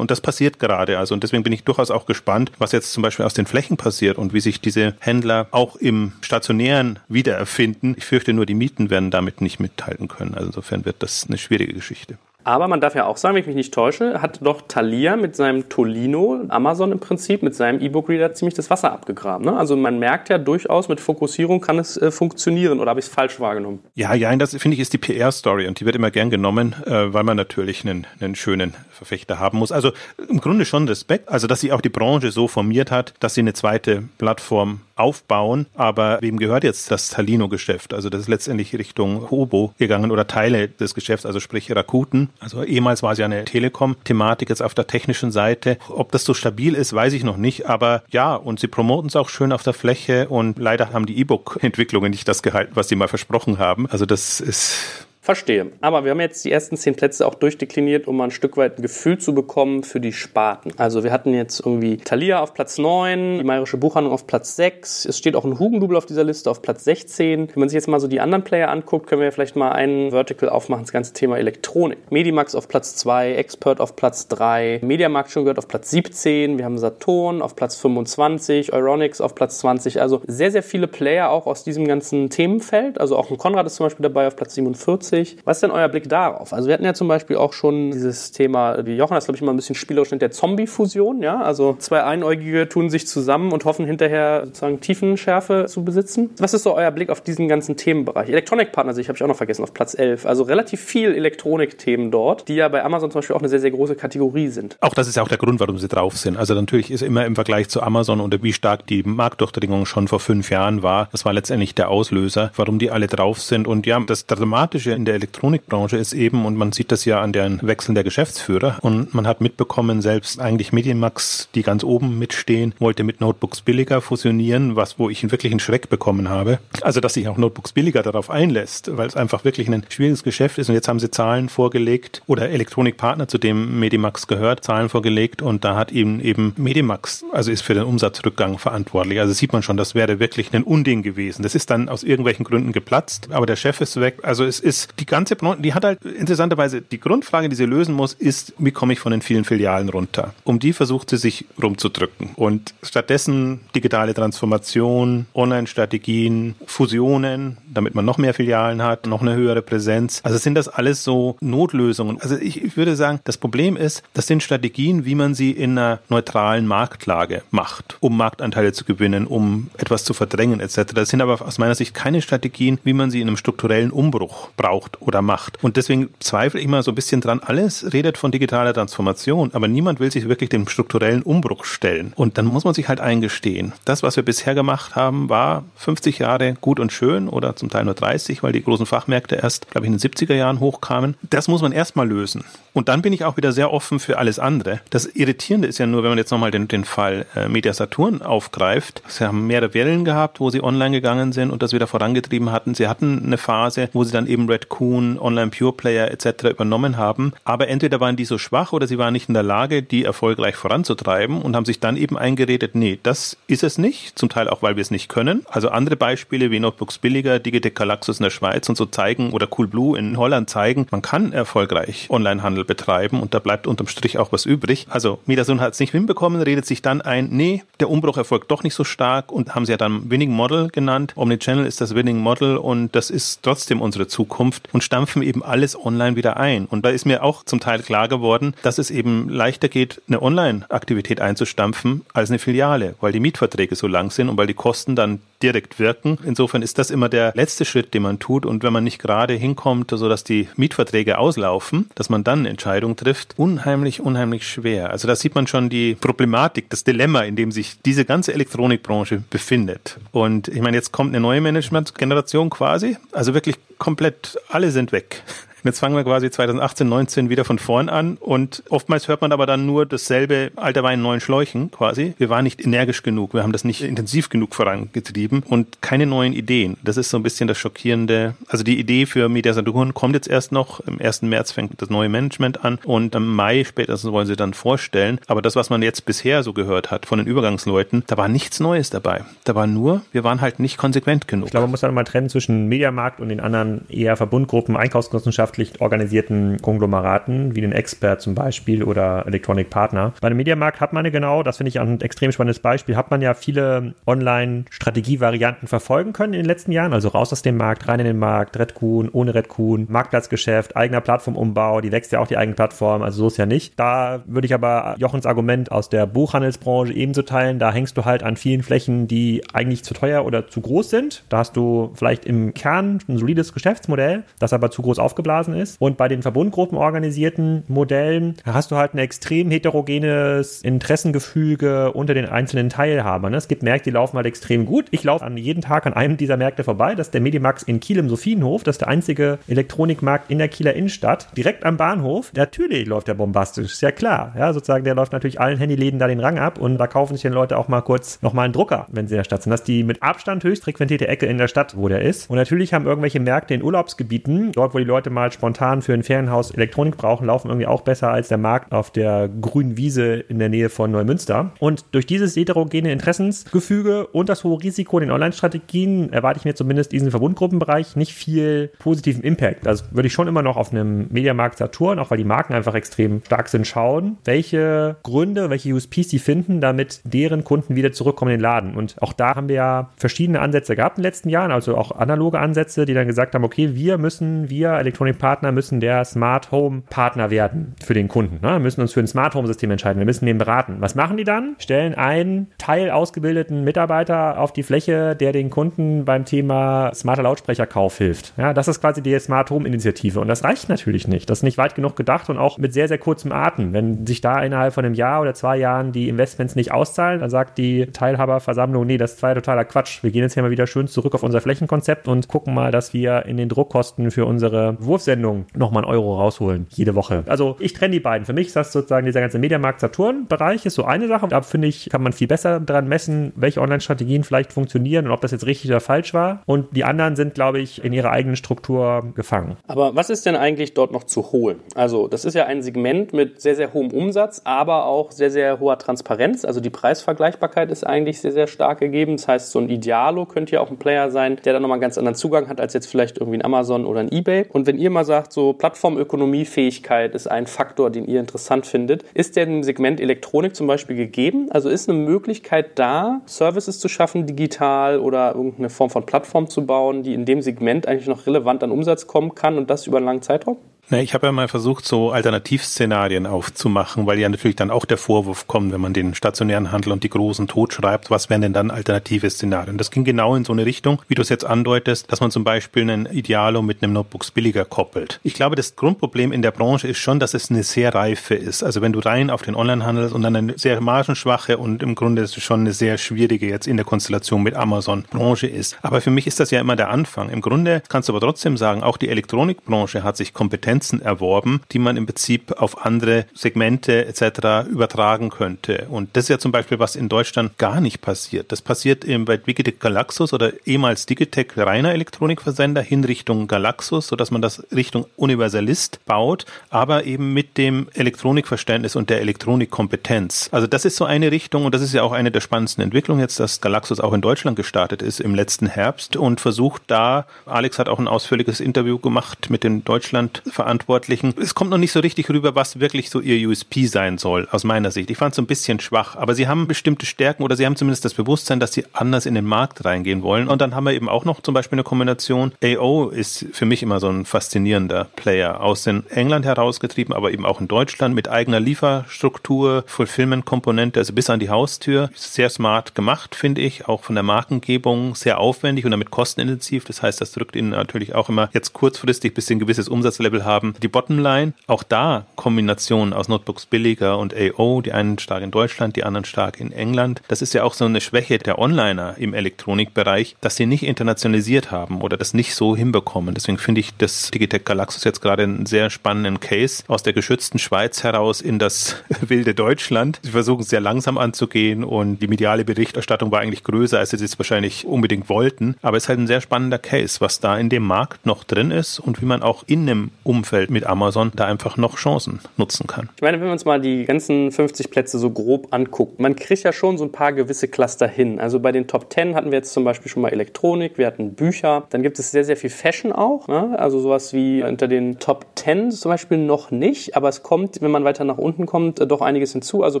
Und das passiert gerade. Also und deswegen bin ich durchaus auch gespannt, was jetzt zum Beispiel aus den Flächen passiert und wie sich diese Händler auch im stationären wiedererfinden. Ich fürchte nur, die Mieten werden damit nicht mithalten können. Also insofern wird das eine schwierige Geschichte. Aber man darf ja auch sagen, wenn ich mich nicht täusche, hat doch Thalia mit seinem Tolino, Amazon im Prinzip, mit seinem E-Book-Reader ziemlich das Wasser abgegraben. Ne? Also man merkt ja durchaus, mit Fokussierung kann es äh, funktionieren. Oder habe ich es falsch wahrgenommen? Ja, ja, das finde ich ist die PR-Story und die wird immer gern genommen, äh, weil man natürlich einen, einen schönen Verfechter haben muss. Also im Grunde schon Respekt, also dass sich auch die Branche so formiert hat, dass sie eine zweite Plattform aufbauen. Aber wem gehört jetzt das Talino-Geschäft? Also das ist letztendlich Richtung Hobo gegangen oder Teile des Geschäfts, also sprich Rakuten. Also ehemals war es ja eine Telekom-Thematik jetzt auf der technischen Seite. Ob das so stabil ist, weiß ich noch nicht. Aber ja, und sie promoten es auch schön auf der Fläche und leider haben die E-Book-Entwicklungen nicht das gehalten, was sie mal versprochen haben. Also das ist Verstehe. Aber wir haben jetzt die ersten zehn Plätze auch durchdekliniert, um mal ein Stück weit ein Gefühl zu bekommen für die Sparten. Also wir hatten jetzt irgendwie Thalia auf Platz 9, die Mayerische Buchhandlung auf Platz 6. Es steht auch ein Hugendubel auf dieser Liste auf Platz 16. Wenn man sich jetzt mal so die anderen Player anguckt, können wir vielleicht mal einen Vertical aufmachen, das ganze Thema Elektronik. Medimax auf Platz 2, Expert auf Platz 3, Mediamarkt schon gehört auf Platz 17, wir haben Saturn auf Platz 25, Euronics auf Platz 20. Also sehr, sehr viele Player auch aus diesem ganzen Themenfeld. Also auch ein Konrad ist zum Beispiel dabei auf Platz 47. 40. Was ist denn euer Blick darauf? Also wir hatten ja zum Beispiel auch schon dieses Thema, wie Jochen das glaube ich immer ein bisschen spielerisch nennt, der Zombie-Fusion. Ja? Also zwei Einäugige tun sich zusammen und hoffen hinterher sozusagen Tiefenschärfe zu besitzen. Was ist so euer Blick auf diesen ganzen Themenbereich? Electronic Partner habe ich auch noch vergessen, auf Platz 11. Also relativ viel Elektronikthemen dort, die ja bei Amazon zum Beispiel auch eine sehr, sehr große Kategorie sind. Auch das ist ja auch der Grund, warum sie drauf sind. Also natürlich ist immer im Vergleich zu Amazon und wie stark die Marktdurchdringung schon vor fünf Jahren war, das war letztendlich der Auslöser, warum die alle drauf sind. Und ja, das Dramatische in der Elektronikbranche ist eben, und man sieht das ja an den Wechseln der Geschäftsführer, und man hat mitbekommen, selbst eigentlich Medienmax, die ganz oben mitstehen, wollte mit Notebooks billiger fusionieren, was, wo ich wirklich einen Schreck bekommen habe. Also, dass sich auch Notebooks billiger darauf einlässt, weil es einfach wirklich ein schwieriges Geschäft ist. Und jetzt haben sie Zahlen vorgelegt, oder Elektronikpartner, zu dem Medimax gehört, Zahlen vorgelegt, und da hat eben eben Medimax, also ist für den Umsatzrückgang verantwortlich. Also sieht man schon, das wäre wirklich ein Unding gewesen. Das ist dann aus irgendwelchen Gründen geplatzt, aber der Chef ist weg. Also es ist die ganze Branche, die hat halt interessanterweise die Grundfrage, die sie lösen muss, ist, wie komme ich von den vielen Filialen runter? Um die versucht sie sich rumzudrücken. Und stattdessen digitale Transformation, Online-Strategien, Fusionen, damit man noch mehr Filialen hat, noch eine höhere Präsenz. Also sind das alles so Notlösungen. Also ich würde sagen, das Problem ist, das sind Strategien, wie man sie in einer neutralen Marktlage macht, um Marktanteile zu gewinnen, um etwas zu verdrängen etc. Das sind aber aus meiner Sicht keine Strategien, wie man sie in einem strukturellen Umbruch braucht oder macht. Und deswegen zweifle ich mal so ein bisschen dran, alles redet von digitaler Transformation, aber niemand will sich wirklich dem strukturellen Umbruch stellen. Und dann muss man sich halt eingestehen. Das, was wir bisher gemacht haben, war 50 Jahre gut und schön oder zum Teil nur 30, weil die großen Fachmärkte erst, glaube ich, in den 70er Jahren hochkamen. Das muss man erstmal lösen. Und dann bin ich auch wieder sehr offen für alles andere. Das Irritierende ist ja nur, wenn man jetzt nochmal den, den Fall äh, Media Saturn aufgreift. Sie haben mehrere Wellen gehabt, wo sie online gegangen sind und das wieder vorangetrieben hatten. Sie hatten eine Phase, wo sie dann eben Red Coon, Online Pure Player etc. übernommen haben. Aber entweder waren die so schwach oder sie waren nicht in der Lage, die erfolgreich voranzutreiben und haben sich dann eben eingeredet, nee, das ist es nicht. Zum Teil auch, weil wir es nicht können. Also andere Beispiele wie Notebooks billiger, Digitec Galaxus in der Schweiz und so zeigen oder Coolblue in Holland zeigen, man kann erfolgreich Onlinehandel betreiben und da bleibt unterm Strich auch was übrig. Also Midasun hat es nicht hinbekommen, redet sich dann ein, nee, der Umbruch erfolgt doch nicht so stark und haben sie ja dann Winning Model genannt. Omnichannel ist das Winning Model und das ist trotzdem unsere Zukunft und stampfen eben alles online wieder ein. Und da ist mir auch zum Teil klar geworden, dass es eben leichter geht, eine Online-Aktivität einzustampfen als eine Filiale, weil die Mietverträge so lang sind und weil die Kosten dann direkt wirken. Insofern ist das immer der letzte Schritt, den man tut. Und wenn man nicht gerade hinkommt, sodass die Mietverträge auslaufen, dass man dann eine Entscheidung trifft, unheimlich, unheimlich schwer. Also da sieht man schon die Problematik, das Dilemma, in dem sich diese ganze Elektronikbranche befindet. Und ich meine, jetzt kommt eine neue Managementgeneration quasi. Also wirklich komplett, alle sind weg. Jetzt fangen wir quasi 2018, 19 wieder von vorn an und oftmals hört man aber dann nur dasselbe alter Wein in neuen Schläuchen quasi. Wir waren nicht energisch genug, wir haben das nicht intensiv genug vorangetrieben und keine neuen Ideen. Das ist so ein bisschen das Schockierende. Also die Idee für Media Saturn kommt jetzt erst noch. Im 1. März fängt das neue Management an und im Mai spätestens wollen sie dann vorstellen. Aber das, was man jetzt bisher so gehört hat von den Übergangsleuten, da war nichts Neues dabei. Da war nur, wir waren halt nicht konsequent genug. Ich glaube, man muss dann mal trennen zwischen Mediamarkt und den anderen eher Verbundgruppen, Einkaufsgenossenschaften wirtschaftlich organisierten Konglomeraten, wie den Expert zum Beispiel oder Electronic Partner. Bei einem Mediamarkt hat man ja genau, das finde ich ein extrem spannendes Beispiel, hat man ja viele Online-Strategievarianten verfolgen können in den letzten Jahren, also raus aus dem Markt, rein in den Markt, Redkuhn, ohne Redkuhn, Marktplatzgeschäft, eigener Plattformumbau, die wächst ja auch die eigene Plattform, also so ist ja nicht. Da würde ich aber Jochens Argument aus der Buchhandelsbranche ebenso teilen, da hängst du halt an vielen Flächen, die eigentlich zu teuer oder zu groß sind. Da hast du vielleicht im Kern ein solides Geschäftsmodell, das aber zu groß aufgeblasen Phasen ist. Und bei den Verbundgruppen organisierten Modellen hast du halt ein extrem heterogenes Interessengefüge unter den einzelnen Teilhabern. Ne? Es gibt Märkte, die laufen halt extrem gut. Ich laufe an jeden Tag an einem dieser Märkte vorbei. Das ist der Medimax in Kiel im Sophienhof. Das ist der einzige Elektronikmarkt in der Kieler Innenstadt. Direkt am Bahnhof. Natürlich läuft der bombastisch. Ist ja klar. Ja, sozusagen, der läuft natürlich allen Handyläden da den Rang ab und da kaufen sich die Leute auch mal kurz nochmal einen Drucker, wenn sie in der Stadt sind. Das ist die mit Abstand höchst frequentierte Ecke in der Stadt, wo der ist. Und natürlich haben irgendwelche Märkte in Urlaubsgebieten, dort, wo die Leute mal spontan für ein Ferienhaus Elektronik brauchen, laufen irgendwie auch besser als der Markt auf der grünen Wiese in der Nähe von Neumünster. Und durch dieses heterogene Interessensgefüge und das hohe Risiko in den Online-Strategien erwarte ich mir zumindest diesen Verbundgruppenbereich nicht viel positiven Impact. Also würde ich schon immer noch auf einem Mediamarkt Saturn, auch weil die Marken einfach extrem stark sind, schauen, welche Gründe, welche USPs sie finden, damit deren Kunden wieder zurückkommen in den Laden. Und auch da haben wir ja verschiedene Ansätze gehabt in den letzten Jahren, also auch analoge Ansätze, die dann gesagt haben, okay, wir müssen, wir Electronic Partner müssen der Smart Home Partner werden für den Kunden. Ne? Wir müssen uns für ein Smart Home System entscheiden. Wir müssen den beraten. Was machen die dann? Stellen einen Teil ausgebildeten Mitarbeiter auf die Fläche, der den Kunden beim Thema smarter Lautsprecherkauf hilft. Ja, das ist quasi die Smart Home Initiative. Und das reicht natürlich nicht. Das ist nicht weit genug gedacht und auch mit sehr, sehr kurzem Atem. Wenn sich da innerhalb von einem Jahr oder zwei Jahren die Investments nicht auszahlen, dann sagt die Teilhaberversammlung, nee, das ist totaler Quatsch. Wir gehen jetzt hier mal wieder schön zurück auf unser Flächenkonzept und gucken mal, dass wir in den Druckkosten für unsere Wurf Aussendung nochmal einen Euro rausholen, jede Woche. Also ich trenne die beiden. Für mich ist das sozusagen dieser ganze Mediamarkt-Saturn-Bereich ist so eine Sache. Da finde ich, kann man viel besser daran messen, welche Online-Strategien vielleicht funktionieren und ob das jetzt richtig oder falsch war. Und die anderen sind, glaube ich, in ihrer eigenen Struktur gefangen. Aber was ist denn eigentlich dort noch zu holen? Also das ist ja ein Segment mit sehr, sehr hohem Umsatz, aber auch sehr, sehr hoher Transparenz. Also die Preisvergleichbarkeit ist eigentlich sehr, sehr stark gegeben. Das heißt, so ein Idealo könnte ja auch ein Player sein, der dann nochmal einen ganz anderen Zugang hat als jetzt vielleicht irgendwie ein Amazon oder ein Ebay. Und wenn ihr mal sagt, so Plattformökonomiefähigkeit ist ein Faktor, den ihr interessant findet, ist der im Segment Elektronik zum Beispiel gegeben? Also ist eine Möglichkeit da, Services zu schaffen, digital oder irgendeine Form von Plattform zu bauen, die in dem Segment eigentlich noch relevant an Umsatz kommen kann und das über einen langen Zeitraum? Na, ich habe ja mal versucht, so Alternativszenarien aufzumachen, weil ja natürlich dann auch der Vorwurf kommt, wenn man den stationären Handel und die großen totschreibt, was wären denn dann alternative Szenarien? Das ging genau in so eine Richtung, wie du es jetzt andeutest, dass man zum Beispiel einen Idealo mit einem Notebooks billiger koppelt. Ich glaube, das Grundproblem in der Branche ist schon, dass es eine sehr reife ist. Also wenn du rein auf den Onlinehandel und dann eine sehr margenschwache und im Grunde ist schon eine sehr schwierige jetzt in der Konstellation mit Amazon Branche ist. Aber für mich ist das ja immer der Anfang. Im Grunde kannst du aber trotzdem sagen, auch die Elektronikbranche hat sich kompetent Kompetenzen erworben, die man im Prinzip auf andere Segmente etc. übertragen könnte. Und das ist ja zum Beispiel, was in Deutschland gar nicht passiert. Das passiert eben bei Digitec Galaxus oder ehemals Digitec reiner Elektronikversender hin Richtung Galaxus, sodass man das Richtung Universalist baut, aber eben mit dem Elektronikverständnis und der Elektronikkompetenz. Also das ist so eine Richtung und das ist ja auch eine der spannendsten Entwicklungen jetzt, dass Galaxus auch in Deutschland gestartet ist im letzten Herbst und versucht da, Alex hat auch ein ausführliches Interview gemacht mit den Deutschland Verantwortlichen. Es kommt noch nicht so richtig rüber, was wirklich so ihr USP sein soll, aus meiner Sicht. Ich fand es ein bisschen schwach, aber sie haben bestimmte Stärken oder sie haben zumindest das Bewusstsein, dass sie anders in den Markt reingehen wollen. Und dann haben wir eben auch noch zum Beispiel eine Kombination. AO ist für mich immer so ein faszinierender Player aus den England herausgetrieben, aber eben auch in Deutschland mit eigener Lieferstruktur, Fulfillment-Komponente, also bis an die Haustür. Sehr smart gemacht, finde ich, auch von der Markengebung sehr aufwendig und damit kostenintensiv. Das heißt, das drückt ihnen natürlich auch immer jetzt kurzfristig bis sie ein gewisses Umsatzlevel haben haben. Die Bottomline, auch da Kombinationen aus Notebooks billiger und AO, die einen stark in Deutschland, die anderen stark in England. Das ist ja auch so eine Schwäche der Onliner im Elektronikbereich, dass sie nicht internationalisiert haben oder das nicht so hinbekommen. Deswegen finde ich das Digitec Galaxus jetzt gerade einen sehr spannenden Case aus der geschützten Schweiz heraus in das <laughs> wilde Deutschland. Sie versuchen es sehr langsam anzugehen und die mediale Berichterstattung war eigentlich größer, als sie es wahrscheinlich unbedingt wollten. Aber es ist halt ein sehr spannender Case, was da in dem Markt noch drin ist und wie man auch in einem Umfeld mit Amazon da einfach noch Chancen nutzen kann. Ich meine, wenn wir uns mal die ganzen 50 Plätze so grob angucken, man kriegt ja schon so ein paar gewisse Cluster hin. Also bei den Top 10 hatten wir jetzt zum Beispiel schon mal Elektronik, wir hatten Bücher, dann gibt es sehr, sehr viel Fashion auch. Ne? Also sowas wie unter den Top 10 zum Beispiel noch nicht, aber es kommt, wenn man weiter nach unten kommt, doch einiges hinzu. Also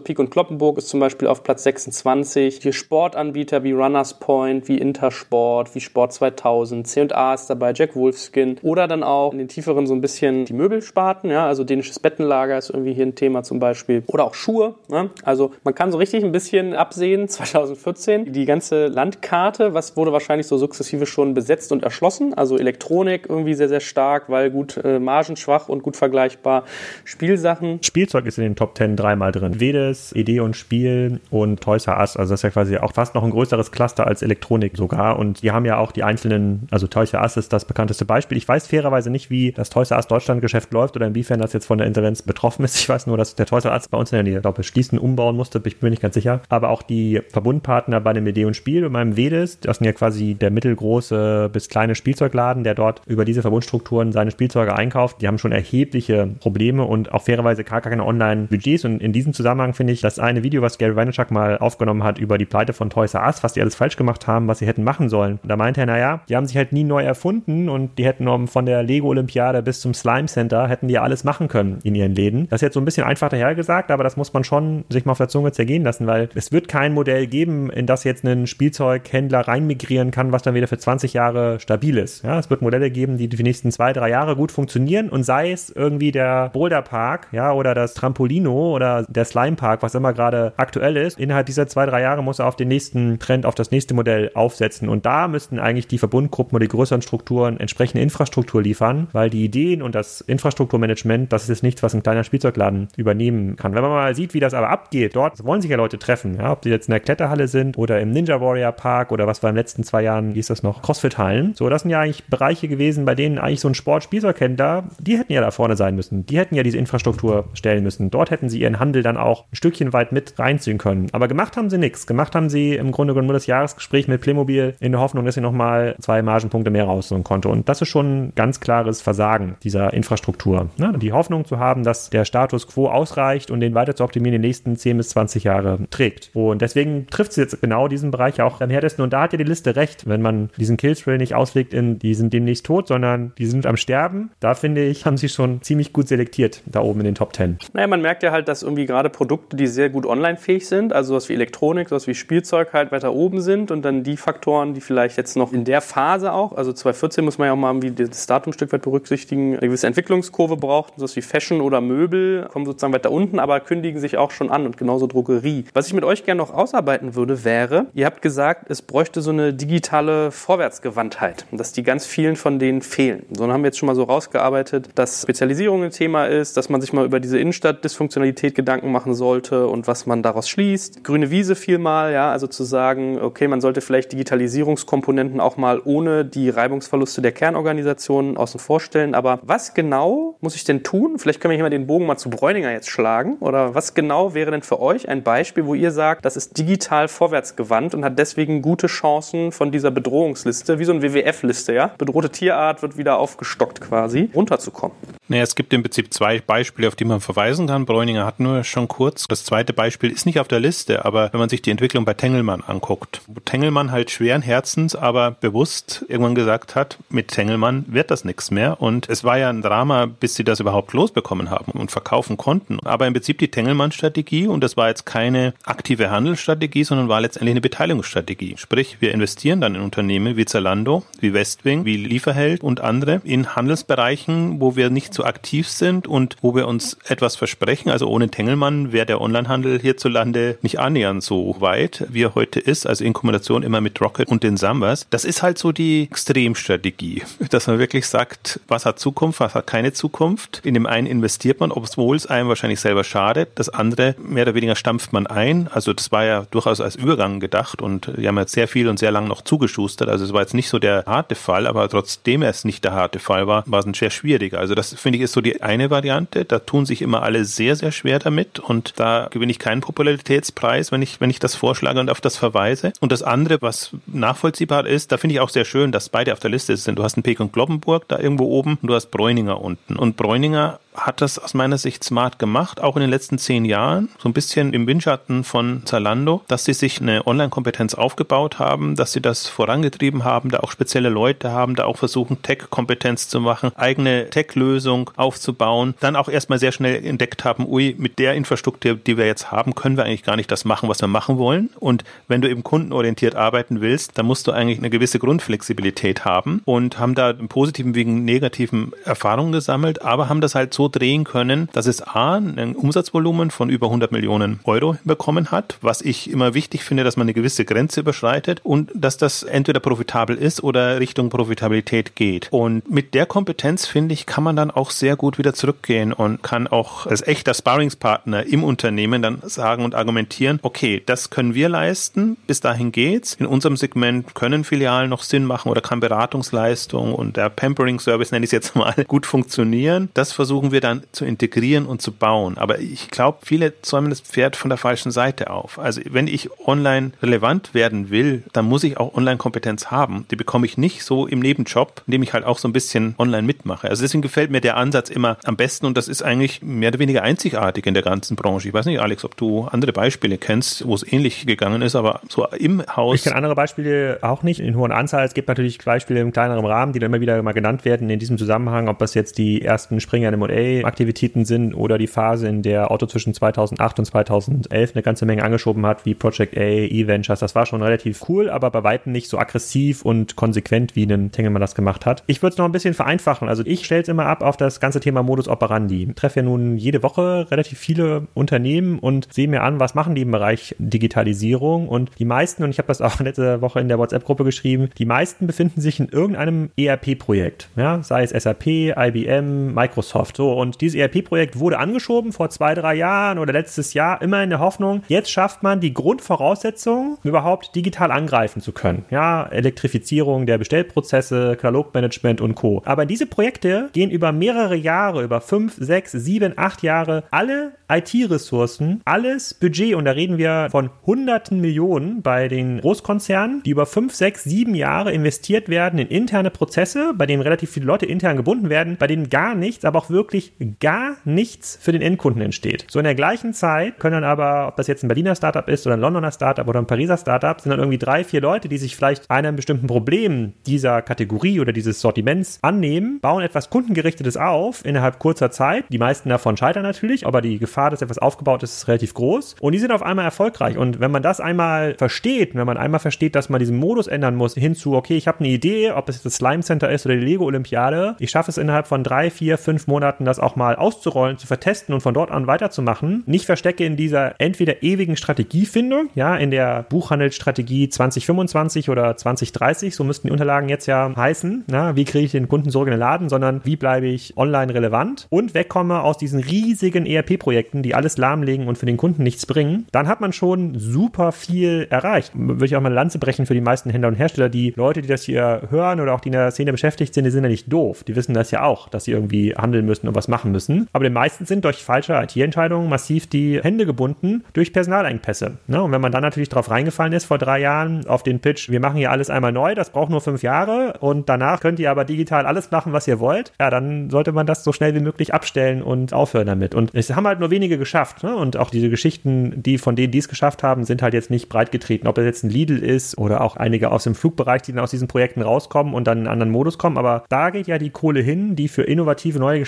Peak und Kloppenburg ist zum Beispiel auf Platz 26. Hier Sportanbieter wie Runners Point, wie Intersport, wie Sport 2000, C&A ist dabei, Jack Wolfskin oder dann auch in den tieferen so ein bisschen bisschen die Möbelsparten, ja, also dänisches Bettenlager ist irgendwie hier ein Thema zum Beispiel. Oder auch Schuhe. Ne? Also man kann so richtig ein bisschen absehen, <laughs> 2014, die ganze Landkarte, was wurde wahrscheinlich so sukzessive schon besetzt und erschlossen. Also Elektronik irgendwie sehr, sehr stark, weil gut äh, margenschwach und gut vergleichbar. Spielsachen. Spielzeug ist in den Top 10 dreimal drin. Vedes, Idee und Spiel und Toys R Us. Also das ist ja quasi auch fast noch ein größeres Cluster als Elektronik sogar. Und die haben ja auch die einzelnen, also Toys R Us ist das bekannteste Beispiel. Ich weiß fairerweise nicht, wie das Toys R Us Deutschlandgeschäft läuft oder inwiefern das jetzt von der Insolvenz betroffen ist. Ich weiß nur, dass der Toys Arzt bei uns in der Nähe, glaube ich, schließen, umbauen musste, ich bin mir nicht ganz sicher. Aber auch die Verbundpartner bei dem und Spiel und meinem Vedes, das sind ja quasi der mittelgroße bis kleine Spielzeugladen, der dort über diese Verbundstrukturen seine Spielzeuge einkauft, die haben schon erhebliche Probleme und auch fairerweise gar keine Online-Budgets. Und in diesem Zusammenhang finde ich das eine Video, was Gary Vaynerchuk mal aufgenommen hat über die Pleite von Toys R Us, was die alles falsch gemacht haben, was sie hätten machen sollen. Da meinte er, naja, die haben sich halt nie neu erfunden und die hätten von der Lego-Olympiade bis zum Slime Center hätten die alles machen können in ihren Läden. Das ist jetzt so ein bisschen einfach dahergesagt, aber das muss man schon sich mal auf der Zunge zergehen lassen, weil es wird kein Modell geben, in das jetzt ein Spielzeughändler reinmigrieren kann, was dann wieder für 20 Jahre stabil ist. Ja, es wird Modelle geben, die die nächsten zwei, drei Jahre gut funktionieren und sei es irgendwie der Boulder Park, ja, oder das Trampolino oder der Slime Park, was immer gerade aktuell ist. Innerhalb dieser zwei, drei Jahre muss er auf den nächsten Trend, auf das nächste Modell aufsetzen und da müssten eigentlich die Verbundgruppen oder die größeren Strukturen entsprechende Infrastruktur liefern, weil die Ideen und das das Infrastrukturmanagement, das ist nichts, was ein kleiner Spielzeugladen übernehmen kann. Wenn man mal sieht, wie das aber abgeht, dort wollen sich ja Leute treffen, ja, ob die jetzt in der Kletterhalle sind oder im Ninja Warrior Park oder was war den letzten zwei Jahren, wie ist das noch, Crossfit-Hallen. So, das sind ja eigentlich Bereiche gewesen, bei denen eigentlich so ein Sport-Spielzeughändler, die hätten ja da vorne sein müssen. Die hätten ja diese Infrastruktur stellen müssen. Dort hätten sie ihren Handel dann auch ein Stückchen weit mit reinziehen können. Aber gemacht haben sie nichts. Gemacht haben sie im Grunde genommen nur das Jahresgespräch mit Playmobil in der Hoffnung, dass sie nochmal zwei Margenpunkte mehr rausholen konnte. Und das ist schon ein ganz klares Versagen dieser Infrastruktur. Ne? Die Hoffnung zu haben, dass der Status quo ausreicht und den weiter zu optimieren in den nächsten 10 bis 20 Jahre trägt. Und deswegen trifft es jetzt genau diesen Bereich auch am härtesten. Und da hat ja die Liste recht, wenn man diesen Killthrill nicht auslegt in, die sind demnächst tot, sondern die sind am Sterben. Da finde ich, haben sie schon ziemlich gut selektiert, da oben in den Top 10. Naja, man merkt ja halt, dass irgendwie gerade Produkte, die sehr gut online fähig sind, also sowas wie Elektronik, sowas wie Spielzeug halt weiter oben sind und dann die Faktoren, die vielleicht jetzt noch in der Phase auch, also 2014 muss man ja auch mal wie das Datum ein Stück weit berücksichtigen, eine gewisse Entwicklungskurve braucht, sowas wie Fashion oder Möbel, kommen sozusagen weiter unten, aber kündigen sich auch schon an und genauso Drogerie. Was ich mit euch gerne noch ausarbeiten würde, wäre, ihr habt gesagt, es bräuchte so eine digitale Vorwärtsgewandtheit, dass die ganz vielen von denen fehlen. So, dann haben wir jetzt schon mal so rausgearbeitet, dass Spezialisierung ein Thema ist, dass man sich mal über diese Innenstadt-Dysfunktionalität Gedanken machen sollte und was man daraus schließt. Grüne Wiese vielmal, ja, also zu sagen, okay, man sollte vielleicht Digitalisierungskomponenten auch mal ohne die Reibungsverluste der Kernorganisationen außen vor stellen. Aber was genau muss ich denn tun? Vielleicht können wir hier mal den Bogen mal zu Bräuninger jetzt schlagen. Oder was genau wäre denn für euch ein Beispiel, wo ihr sagt, das ist digital vorwärtsgewandt und hat deswegen gute Chancen von dieser Bedrohungsliste, wie so eine WWF-Liste, ja? Bedrohte Tierart wird wieder aufgestockt quasi, runterzukommen. Naja, es gibt im Prinzip zwei Beispiele, auf die man verweisen kann. Bräuninger hat nur schon kurz. Das zweite Beispiel ist nicht auf der Liste, aber wenn man sich die Entwicklung bei Tengelmann anguckt, wo Tengelmann halt schweren Herzens, aber bewusst irgendwann gesagt hat, mit Tengelmann wird das nichts mehr. Und es war ja ein Drama, bis sie das überhaupt losbekommen haben und verkaufen konnten. Aber im Prinzip die Tengelmann-Strategie, und das war jetzt keine aktive Handelsstrategie, sondern war letztendlich eine Beteiligungsstrategie. Sprich, wir investieren dann in Unternehmen wie Zalando, wie Westwing, wie Lieferheld und andere in Handelsbereichen, wo wir nicht so aktiv sind und wo wir uns etwas versprechen. Also ohne Tengelmann wäre der Onlinehandel hierzulande nicht annähernd so weit, wie er heute ist. Also in Kombination immer mit Rocket und den Sambas. Das ist halt so die Extremstrategie, <laughs> dass man wirklich sagt, was hat Zukunft, was hat keine Zukunft. In dem einen investiert man, obwohl es einem wahrscheinlich selber schadet. Das andere mehr oder weniger stampft man ein. Also das war ja durchaus als Übergang gedacht und wir haben jetzt sehr viel und sehr lang noch zugeschustert. Also es war jetzt nicht so der harte Fall, aber trotzdem es nicht der harte Fall war, war es ein sehr schwieriger. Also das finde ich ist so die eine Variante. Da tun sich immer alle sehr, sehr schwer damit und da gewinne ich keinen Popularitätspreis, wenn ich, wenn ich das vorschlage und auf das verweise. Und das andere, was nachvollziehbar ist, da finde ich auch sehr schön, dass beide auf der Liste sind. Du hast einen Pek und Globbenburg da irgendwo oben und du hast Bräuninger unten. Und Bräuninger hat das aus meiner Sicht smart gemacht, auch in den letzten zehn Jahren, so ein bisschen im Windschatten von Zalando, dass sie sich eine Online-Kompetenz aufgebaut haben, dass sie das vorangetrieben haben, da auch spezielle Leute haben, da auch versuchen, Tech-Kompetenz zu machen, eigene Tech-Lösung aufzubauen, dann auch erstmal sehr schnell entdeckt haben, ui, mit der Infrastruktur, die wir jetzt haben, können wir eigentlich gar nicht das machen, was wir machen wollen. Und wenn du eben kundenorientiert arbeiten willst, dann musst du eigentlich eine gewisse Grundflexibilität haben und haben da im positiven wegen negativen Erfahrungen gesammelt, aber haben das halt so drehen können, dass es A, ein Umsatzvolumen von über 100 Millionen Euro bekommen hat, was ich immer wichtig finde, dass man eine gewisse Grenze überschreitet und dass das entweder profitabel ist oder Richtung Profitabilität geht. Und mit der Kompetenz, finde ich, kann man dann auch sehr gut wieder zurückgehen und kann auch als echter Sparringspartner im Unternehmen dann sagen und argumentieren, okay, das können wir leisten, bis dahin geht's. In unserem Segment können Filialen noch Sinn machen oder kann Beratungsleistung und der Pampering Service, nenne ich es jetzt mal, <laughs> gut funktionieren. Das versuchen wir dann zu integrieren und zu bauen. Aber ich glaube, viele zäumen das Pferd von der falschen Seite auf. Also wenn ich online relevant werden will, dann muss ich auch Online-Kompetenz haben. Die bekomme ich nicht so im Nebenjob, indem ich halt auch so ein bisschen online mitmache. Also deswegen gefällt mir der Ansatz immer am besten und das ist eigentlich mehr oder weniger einzigartig in der ganzen Branche. Ich weiß nicht, Alex, ob du andere Beispiele kennst, wo es ähnlich gegangen ist, aber so im Haus. Ich kenne andere Beispiele auch nicht in hohen Anzahl. Es gibt natürlich Beispiele im kleineren Rahmen, die dann immer wieder mal genannt werden in diesem Zusammenhang, ob das jetzt die ersten Springer M&A M&A-Aktivitäten sind oder die Phase, in der Otto zwischen 2008 und 2011 eine ganze Menge angeschoben hat, wie Project A, E-Ventures. Das war schon relativ cool, aber bei weitem nicht so aggressiv und konsequent, wie ein Tengelmann das gemacht hat. Ich würde es noch ein bisschen vereinfachen. Also ich stelle es immer ab auf das ganze Thema Modus operandi. Ich treffe ja nun jede Woche relativ viele Unternehmen und sehe mir an, was machen die im Bereich Digitalisierung und die meisten, und ich habe das auch <laughs> letzte Woche in der WhatsApp-Gruppe geschrieben, die meisten befinden sich in irgendeinem ERP-Projekt. Ja, sei es SAP, IBM, Microsoft. So, und dieses ERP-Projekt wurde angeschoben vor zwei, drei Jahren oder letztes Jahr, immer in der Hoffnung, jetzt schafft man die Grundvoraussetzungen, überhaupt digital angreifen zu können. Ja, Elektrifizierung der Bestellprozesse, Katalogmanagement und Co. Aber diese Projekte gehen über mehrere Jahre, über fünf, sechs, sieben, acht Jahre, alle IT-Ressourcen, alles Budget, und da reden wir von hunderten Millionen bei den Großkonzernen, die über fünf, sechs, sieben Jahre investiert werden in interne Prozesse, bei denen relativ viele Leute intern gebunden werden, bei denen gar nichts, aber auch wirklich gar nichts für den Endkunden entsteht. So in der gleichen Zeit können dann aber, ob das jetzt ein Berliner Startup ist oder ein Londoner Startup oder ein Pariser Startup, sind dann irgendwie drei, vier Leute, die sich vielleicht einem bestimmten Problem dieser Kategorie oder dieses Sortiments annehmen, bauen etwas kundengerichtetes auf innerhalb kurzer Zeit. Die meisten davon scheitern natürlich, aber die Gefahr, dass etwas aufgebaut ist, ist relativ groß. Und die sind auf einmal erfolgreich. Und wenn man das einmal versteht, wenn man einmal versteht, dass man diesen Modus ändern muss, hinzu, okay, ich habe eine Idee, ob es das Slime Center ist oder die Lego Olympiade, ich schaffe es innerhalb von drei, vier, fünf Monaten, das auch mal auszurollen, zu vertesten und von dort an weiterzumachen. Nicht verstecke in dieser entweder ewigen Strategiefindung, ja, in der Buchhandelsstrategie 2025 oder 2030, so müssten die Unterlagen jetzt ja heißen. Na, wie kriege ich den Kunden zurück in den Laden, sondern wie bleibe ich online relevant und wegkomme aus diesen riesigen ERP-Projekten, die alles lahmlegen und für den Kunden nichts bringen, dann hat man schon super viel erreicht. Würde ich auch mal eine Lanze brechen für die meisten Händler und Hersteller. Die Leute, die das hier hören oder auch die in der Szene beschäftigt sind, die sind ja nicht doof. Die wissen das ja auch, dass sie irgendwie handeln müssen und was machen müssen. Aber den meisten sind durch falsche IT-Entscheidungen massiv die Hände gebunden durch Personalengpässe. Ne? Und wenn man dann natürlich drauf reingefallen ist vor drei Jahren auf den Pitch, wir machen hier alles einmal neu, das braucht nur fünf Jahre und danach könnt ihr aber digital alles machen, was ihr wollt, ja, dann sollte man das so schnell wie möglich abstellen und aufhören damit. Und es haben halt nur wenige geschafft. Ne? Und auch diese Geschichten, die von denen, die es geschafft haben, sind halt jetzt nicht breit getreten. Ob das jetzt ein Lidl ist oder auch einige aus dem Flugbereich, die dann aus diesen Projekten rauskommen und dann in einen anderen Modus kommen. Aber da geht ja die Kohle hin, die für innovative neue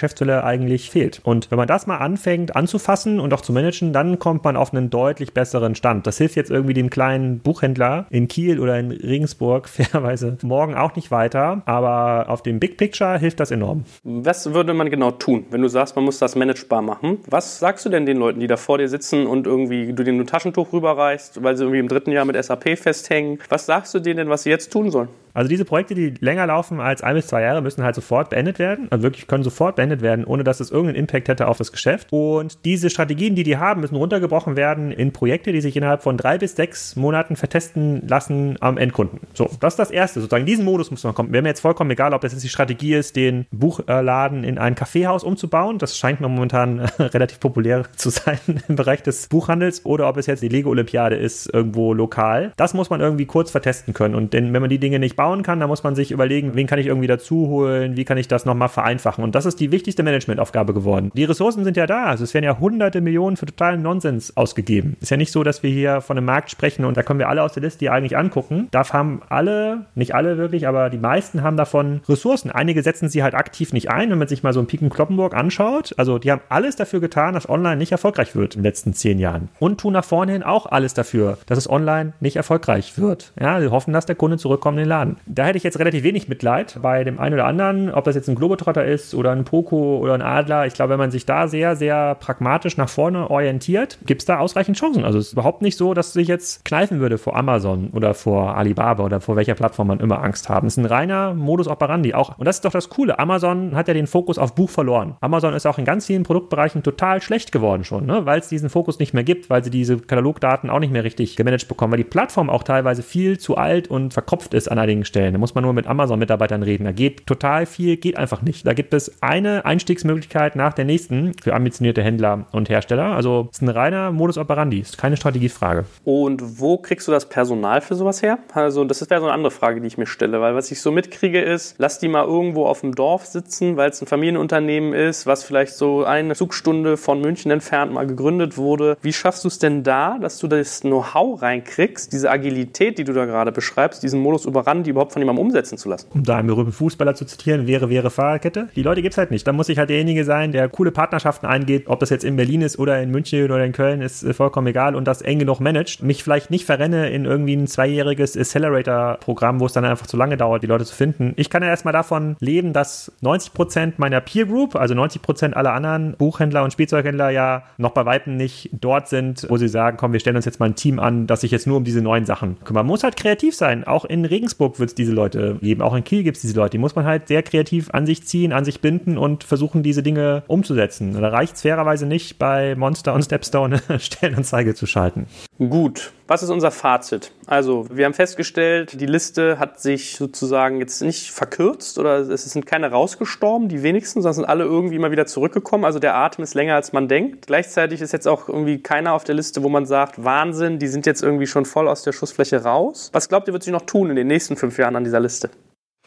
Eigentlich fehlt. Und wenn man das mal anfängt anzufassen und auch zu managen, dann kommt man auf einen deutlich besseren Stand. Das hilft jetzt irgendwie dem kleinen Buchhändler in Kiel oder in Regensburg <laughs> fairerweise morgen auch nicht weiter. Aber auf dem Big Picture hilft das enorm. Was würde man genau tun, wenn du sagst, man muss das managebar machen? Was sagst du denn den Leuten, die da vor dir sitzen und irgendwie du denen ein Taschentuch rüberreichst, weil sie irgendwie im dritten Jahr mit SAP festhängen? Was sagst du denen, was sie jetzt tun sollen? Also diese Projekte, die länger laufen als ein bis zwei Jahre, müssen halt sofort beendet werden. Also wirklich können sofort beendet werden, ohne dass es irgendeinen Impact hätte auf das Geschäft. Und diese Strategien, die die haben, müssen runtergebrochen werden in Projekte, die sich innerhalb von drei bis sechs Monaten vertesten lassen am Endkunden. So, das ist das Erste. Sozusagen diesen Modus muss man kommen. Wäre mir jetzt vollkommen egal, ob das jetzt die Strategie ist, den Buchladen in ein Kaffeehaus umzubauen. Das scheint mir momentan <laughs> relativ populär zu sein <laughs> im Bereich des Buchhandels. Oder ob es jetzt die Lego-Olympiade ist, irgendwo lokal. Das muss man irgendwie kurz vertesten können. Und denn wenn man die Dinge nicht baut, bauen kann, da muss man sich überlegen, wen kann ich irgendwie dazu holen, wie kann ich das nochmal vereinfachen. Und das ist die wichtigste Managementaufgabe geworden. Die Ressourcen sind ja da, also es werden ja hunderte Millionen für totalen Nonsens ausgegeben. Ist ja nicht so, dass wir hier von einem Markt sprechen und da können wir alle aus der Liste eigentlich angucken. Da haben alle, nicht alle wirklich, aber die meisten haben davon Ressourcen. Einige setzen sie halt aktiv nicht ein, wenn man sich mal so ein Piken Kloppenburg anschaut. Also die haben alles dafür getan, dass online nicht erfolgreich wird in den letzten zehn Jahren. Und tun nach vorne hin auch alles dafür, dass es online nicht erfolgreich wird. Ja, sie hoffen, dass der Kunde zurückkommt in den Laden. Da hätte ich jetzt relativ wenig Mitleid bei dem einen oder anderen, ob das jetzt ein Globetrotter ist oder ein Poco oder ein Adler. Ich glaube, wenn man sich da sehr, sehr pragmatisch nach vorne orientiert, gibt es da ausreichend Chancen. Also es ist überhaupt nicht so, dass sich jetzt kneifen würde vor Amazon oder vor Alibaba oder vor welcher Plattform man immer Angst haben. Es ist ein reiner Modus operandi auch. Und das ist doch das Coole. Amazon hat ja den Fokus auf Buch verloren. Amazon ist auch in ganz vielen Produktbereichen total schlecht geworden schon, ne? weil es diesen Fokus nicht mehr gibt, weil sie diese Katalogdaten auch nicht mehr richtig gemanagt bekommen, weil die Plattform auch teilweise viel zu alt und verkopft ist an einigen Stellen. Da muss man nur mit Amazon-Mitarbeitern reden. Da geht total viel, geht einfach nicht. Da gibt es eine Einstiegsmöglichkeit nach der nächsten für ambitionierte Händler und Hersteller. Also es ist ein reiner Modus operandi, ist keine Strategiefrage. Und wo kriegst du das Personal für sowas her? Also das wäre so eine andere Frage, die ich mir stelle, weil was ich so mitkriege ist, lass die mal irgendwo auf dem Dorf sitzen, weil es ein Familienunternehmen ist, was vielleicht so eine Zugstunde von München entfernt mal gegründet wurde. Wie schaffst du es denn da, dass du das Know-how reinkriegst, diese Agilität, die du da gerade beschreibst, diesen Modus operandi die überhaupt von jemandem umsetzen zu lassen. Um da einen berühmten Fußballer zu zitieren, wäre, wäre Fahrradkette. Die Leute gibt es halt nicht. Da muss ich halt derjenige sein, der coole Partnerschaften eingeht, ob das jetzt in Berlin ist oder in München oder in Köln, ist äh, vollkommen egal und das eng genug managt. Mich vielleicht nicht verrenne in irgendwie ein zweijähriges Accelerator-Programm, wo es dann einfach zu lange dauert, die Leute zu finden. Ich kann ja erstmal davon leben, dass 90 Prozent meiner Peer Group, also 90 Prozent aller anderen Buchhändler und Spielzeughändler ja noch bei Weitem nicht dort sind, wo sie sagen, komm, wir stellen uns jetzt mal ein Team an, das sich jetzt nur um diese neuen Sachen kümmert. Man muss halt kreativ sein. Auch in Regensburg wird es diese Leute geben, auch in Kiel gibt es diese Leute. Die muss man halt sehr kreativ an sich ziehen, an sich binden und versuchen, diese Dinge umzusetzen. Da reicht es fairerweise nicht, bei Monster und Stepstone <laughs> Stellenanzeige zu schalten. Gut, was ist unser Fazit? Also, wir haben festgestellt, die Liste hat sich sozusagen jetzt nicht verkürzt oder es sind keine rausgestorben, die wenigsten, sondern sind alle irgendwie immer wieder zurückgekommen. Also der Atem ist länger, als man denkt. Gleichzeitig ist jetzt auch irgendwie keiner auf der Liste, wo man sagt, Wahnsinn, die sind jetzt irgendwie schon voll aus der Schussfläche raus. Was glaubt ihr, wird sich noch tun in den nächsten fünf Jahren an dieser Liste?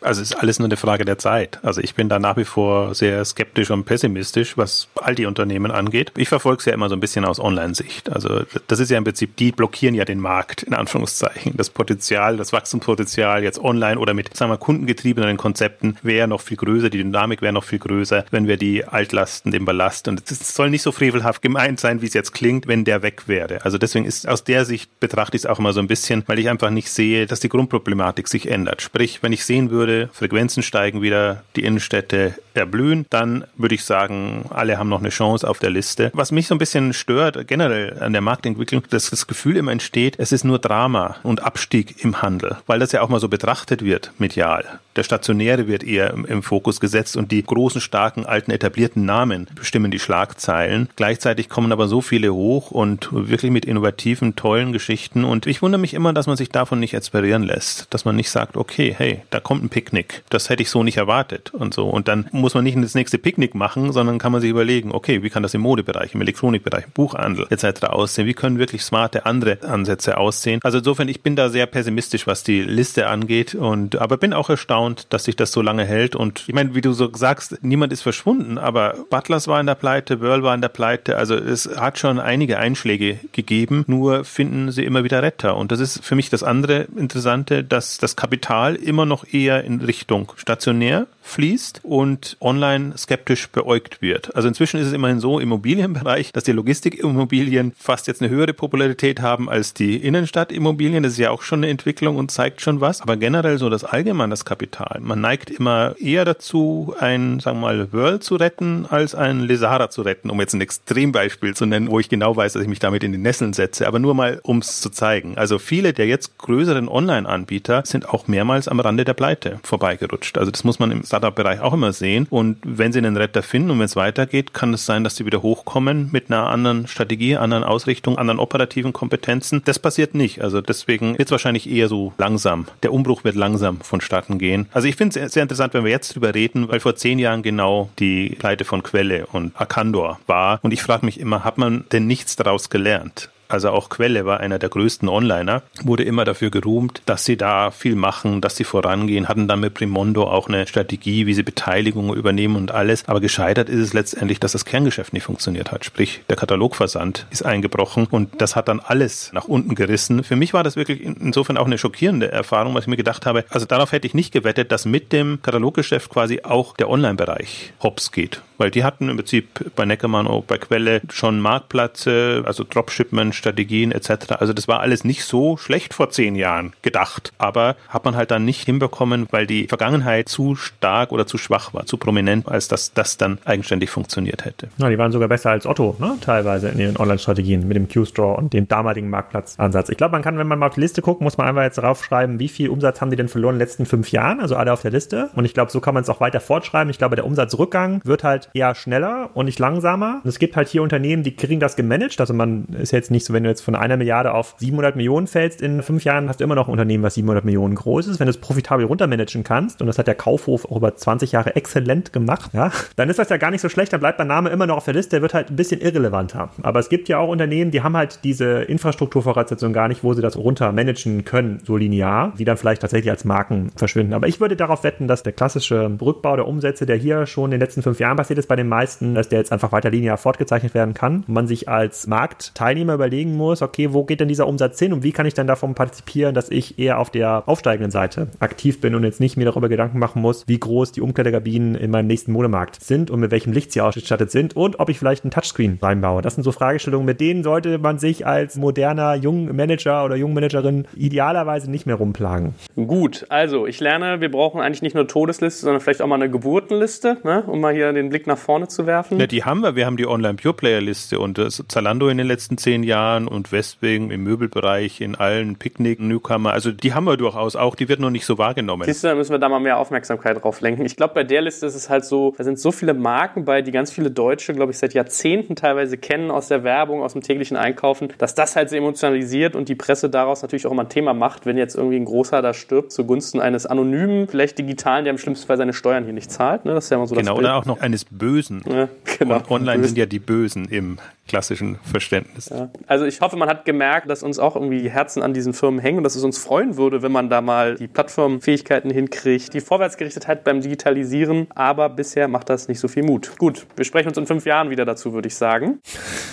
Also ist alles nur eine Frage der Zeit. Also ich bin da nach wie vor sehr skeptisch und pessimistisch, was all die Unternehmen angeht. Ich verfolge es ja immer so ein bisschen aus Online-Sicht. Also das ist ja im Prinzip, die blockieren ja den Markt, in Anführungszeichen. Das Potenzial, das Wachstumspotenzial jetzt online oder mit, sagen wir, kundengetriebenen Konzepten wäre noch viel größer, die Dynamik wäre noch viel größer, wenn wir die Altlasten, den Ballast, und es soll nicht so frevelhaft gemeint sein, wie es jetzt klingt, wenn der weg wäre. Also deswegen ist aus der Sicht betrachte ich es auch immer so ein bisschen, weil ich einfach nicht sehe, dass die Grundproblematik sich ändert. Sprich, wenn ich sehen würde, würde, Frequenzen steigen wieder, die Innenstädte erblühen, dann würde ich sagen, alle haben noch eine Chance auf der Liste. Was mich so ein bisschen stört, generell an der Marktentwicklung, dass das Gefühl immer entsteht, es ist nur Drama und Abstieg im Handel, weil das ja auch mal so betrachtet wird medial. Der Stationäre wird eher im, im Fokus gesetzt und die großen, starken, alten, etablierten Namen bestimmen die Schlagzeilen. Gleichzeitig kommen aber so viele hoch und wirklich mit innovativen, tollen Geschichten und ich wundere mich immer, dass man sich davon nicht inspirieren lässt, dass man nicht sagt, okay, hey, da kommt ein Picknick. Das hätte ich so nicht erwartet und so. Und dann muss man nicht das nächste Picknick machen, sondern kann man sich überlegen, okay, wie kann das im Modebereich, im Elektronikbereich, im Buchhandel etc. aussehen? Wie können wirklich smarte andere Ansätze aussehen? Also insofern, ich bin da sehr pessimistisch, was die Liste angeht und aber bin auch erstaunt, dass sich das so lange hält. Und ich meine, wie du so sagst, niemand ist verschwunden, aber Butlers war in der Pleite, Whirl war in der Pleite. Also es hat schon einige Einschläge gegeben, nur finden sie immer wieder Retter. Und das ist für mich das andere Interessante, dass das Kapital immer noch eher in Richtung stationär fließt und online skeptisch beäugt wird. Also inzwischen ist es immerhin so im Immobilienbereich, dass die Logistikimmobilien fast jetzt eine höhere Popularität haben als die Innenstadtimmobilien. Das ist ja auch schon eine Entwicklung und zeigt schon was. Aber generell so das allgemein das Kapital. Man neigt immer eher dazu, ein, sagen wir mal, World zu retten, als ein Lesara zu retten, um jetzt ein Extrembeispiel zu nennen, wo ich genau weiß, dass ich mich damit in die Nesseln setze. Aber nur mal, um es zu zeigen. Also viele der jetzt größeren Online-Anbieter sind auch mehrmals am Rande der Pleite vorbeigerutscht. Also das muss man im Startup-Bereich auch immer sehen. Und wenn sie einen Retter finden und wenn es weitergeht, kann es sein, dass sie wieder hochkommen mit einer anderen Strategie, anderen Ausrichtung, anderen operativen Kompetenzen. Das passiert nicht. Also deswegen wird es wahrscheinlich eher so langsam. Der Umbruch wird langsam vonstatten gehen. Also ich finde es sehr interessant, wenn wir jetzt drüber reden, weil vor zehn Jahren genau die Pleite von Quelle und Arcandor war. Und ich frage mich immer, hat man denn nichts daraus gelernt? Also auch Quelle war einer der größten Onliner, wurde immer dafür geruhmt, dass sie da viel machen, dass sie vorangehen, hatten dann mit Primondo auch eine Strategie, wie sie Beteiligungen übernehmen und alles. Aber gescheitert ist es letztendlich, dass das Kerngeschäft nicht funktioniert hat. Sprich, der Katalogversand ist eingebrochen und das hat dann alles nach unten gerissen. Für mich war das wirklich insofern auch eine schockierende Erfahrung, weil ich mir gedacht habe, also darauf hätte ich nicht gewettet, dass mit dem Kataloggeschäft quasi auch der Online-Bereich hops geht. Weil die hatten im Prinzip bei Neckermann auch bei Quelle schon Marktplätze, also Dropshipment, Strategien etc. Also das war alles nicht so schlecht vor zehn Jahren gedacht, aber hat man halt dann nicht hinbekommen, weil die Vergangenheit zu stark oder zu schwach war, zu prominent, als dass das dann eigenständig funktioniert hätte. Ja, die waren sogar besser als Otto, ne? teilweise in ihren Online-Strategien mit dem Q-Store und dem damaligen Marktplatzansatz. Ich glaube, man kann, wenn man mal auf die Liste guckt, muss man einfach jetzt draufschreiben, wie viel Umsatz haben die denn verloren in den letzten fünf Jahren, also alle auf der Liste. Und ich glaube, so kann man es auch weiter fortschreiben. Ich glaube, der Umsatzrückgang wird halt eher schneller und nicht langsamer. Und es gibt halt hier Unternehmen, die kriegen das gemanagt. Also man ist jetzt nicht so, wenn du jetzt von einer Milliarde auf 700 Millionen fällst in fünf Jahren, hast du immer noch ein Unternehmen, was 700 Millionen groß ist. Wenn du es profitabel runtermanagen kannst, und das hat der Kaufhof auch über 20 Jahre exzellent gemacht, ja, dann ist das ja gar nicht so schlecht, dann bleibt dein Name immer noch auf der Liste, der wird halt ein bisschen irrelevanter. Aber es gibt ja auch Unternehmen, die haben halt diese Infrastrukturvoraussetzungen gar nicht, wo sie das runtermanagen können, so linear, die dann vielleicht tatsächlich als Marken verschwinden. Aber ich würde darauf wetten, dass der klassische Rückbau der Umsätze, der hier schon in den letzten fünf Jahren passiert ist, bei den meisten, dass der jetzt einfach weiter linear fortgezeichnet werden kann und man sich als Marktteilnehmer überlegt, überlegen muss, okay, wo geht denn dieser Umsatz hin und wie kann ich dann davon partizipieren, dass ich eher auf der aufsteigenden Seite aktiv bin und jetzt nicht mir darüber Gedanken machen muss, wie groß die Umkleidekabinen in meinem nächsten Modemarkt sind und mit welchem Licht sie ausgestattet sind und ob ich vielleicht einen Touchscreen reinbaue. Das sind so Fragestellungen, mit denen sollte man sich als moderner Jungmanager oder Jungmanagerin idealerweise nicht mehr rumplagen. Gut, also ich lerne, wir brauchen eigentlich nicht nur Todesliste, sondern vielleicht auch mal eine Geburtenliste, ne, um mal hier den Blick nach vorne zu werfen. Ja, die haben wir. Wir haben die Online Pure Player Liste und das Zalando in den letzten zehn Jahren und Westwing im Möbelbereich in allen Picknick, Newcomer. Also die haben wir durchaus auch. Die wird noch nicht so wahrgenommen. Siehst du, da müssen wir da mal mehr Aufmerksamkeit drauf lenken. Ich glaube, bei der Liste ist es halt so, da sind so viele Marken bei, die ganz viele Deutsche, glaube ich, seit Jahrzehnten teilweise kennen aus der Werbung, aus dem täglichen Einkaufen, dass das halt so emotionalisiert und die Presse daraus natürlich auch immer ein Thema macht, wenn jetzt irgendwie ein großer da stirbt zugunsten eines anonymen, vielleicht digitalen, der im schlimmsten Fall seine Steuern hier nicht zahlt. Ne? Das ist ja immer so genau, oder auch noch eines Bösen. Ja, genau. Und online sind ja die Bösen im klassischen Verständnis. Ja. Also ich hoffe, man hat gemerkt, dass uns auch irgendwie die Herzen an diesen Firmen hängen und dass es uns freuen würde, wenn man da mal die Plattformfähigkeiten hinkriegt, die Vorwärtsgerichtetheit beim Digitalisieren, aber bisher macht das nicht so viel Mut. Gut, wir sprechen uns in fünf Jahren wieder dazu, würde ich sagen.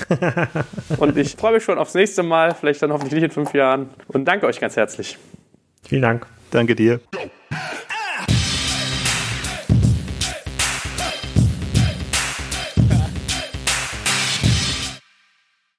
<laughs> und ich freue mich schon aufs nächste Mal, vielleicht dann hoffentlich nicht in fünf Jahren und danke euch ganz herzlich. Vielen Dank. Danke dir.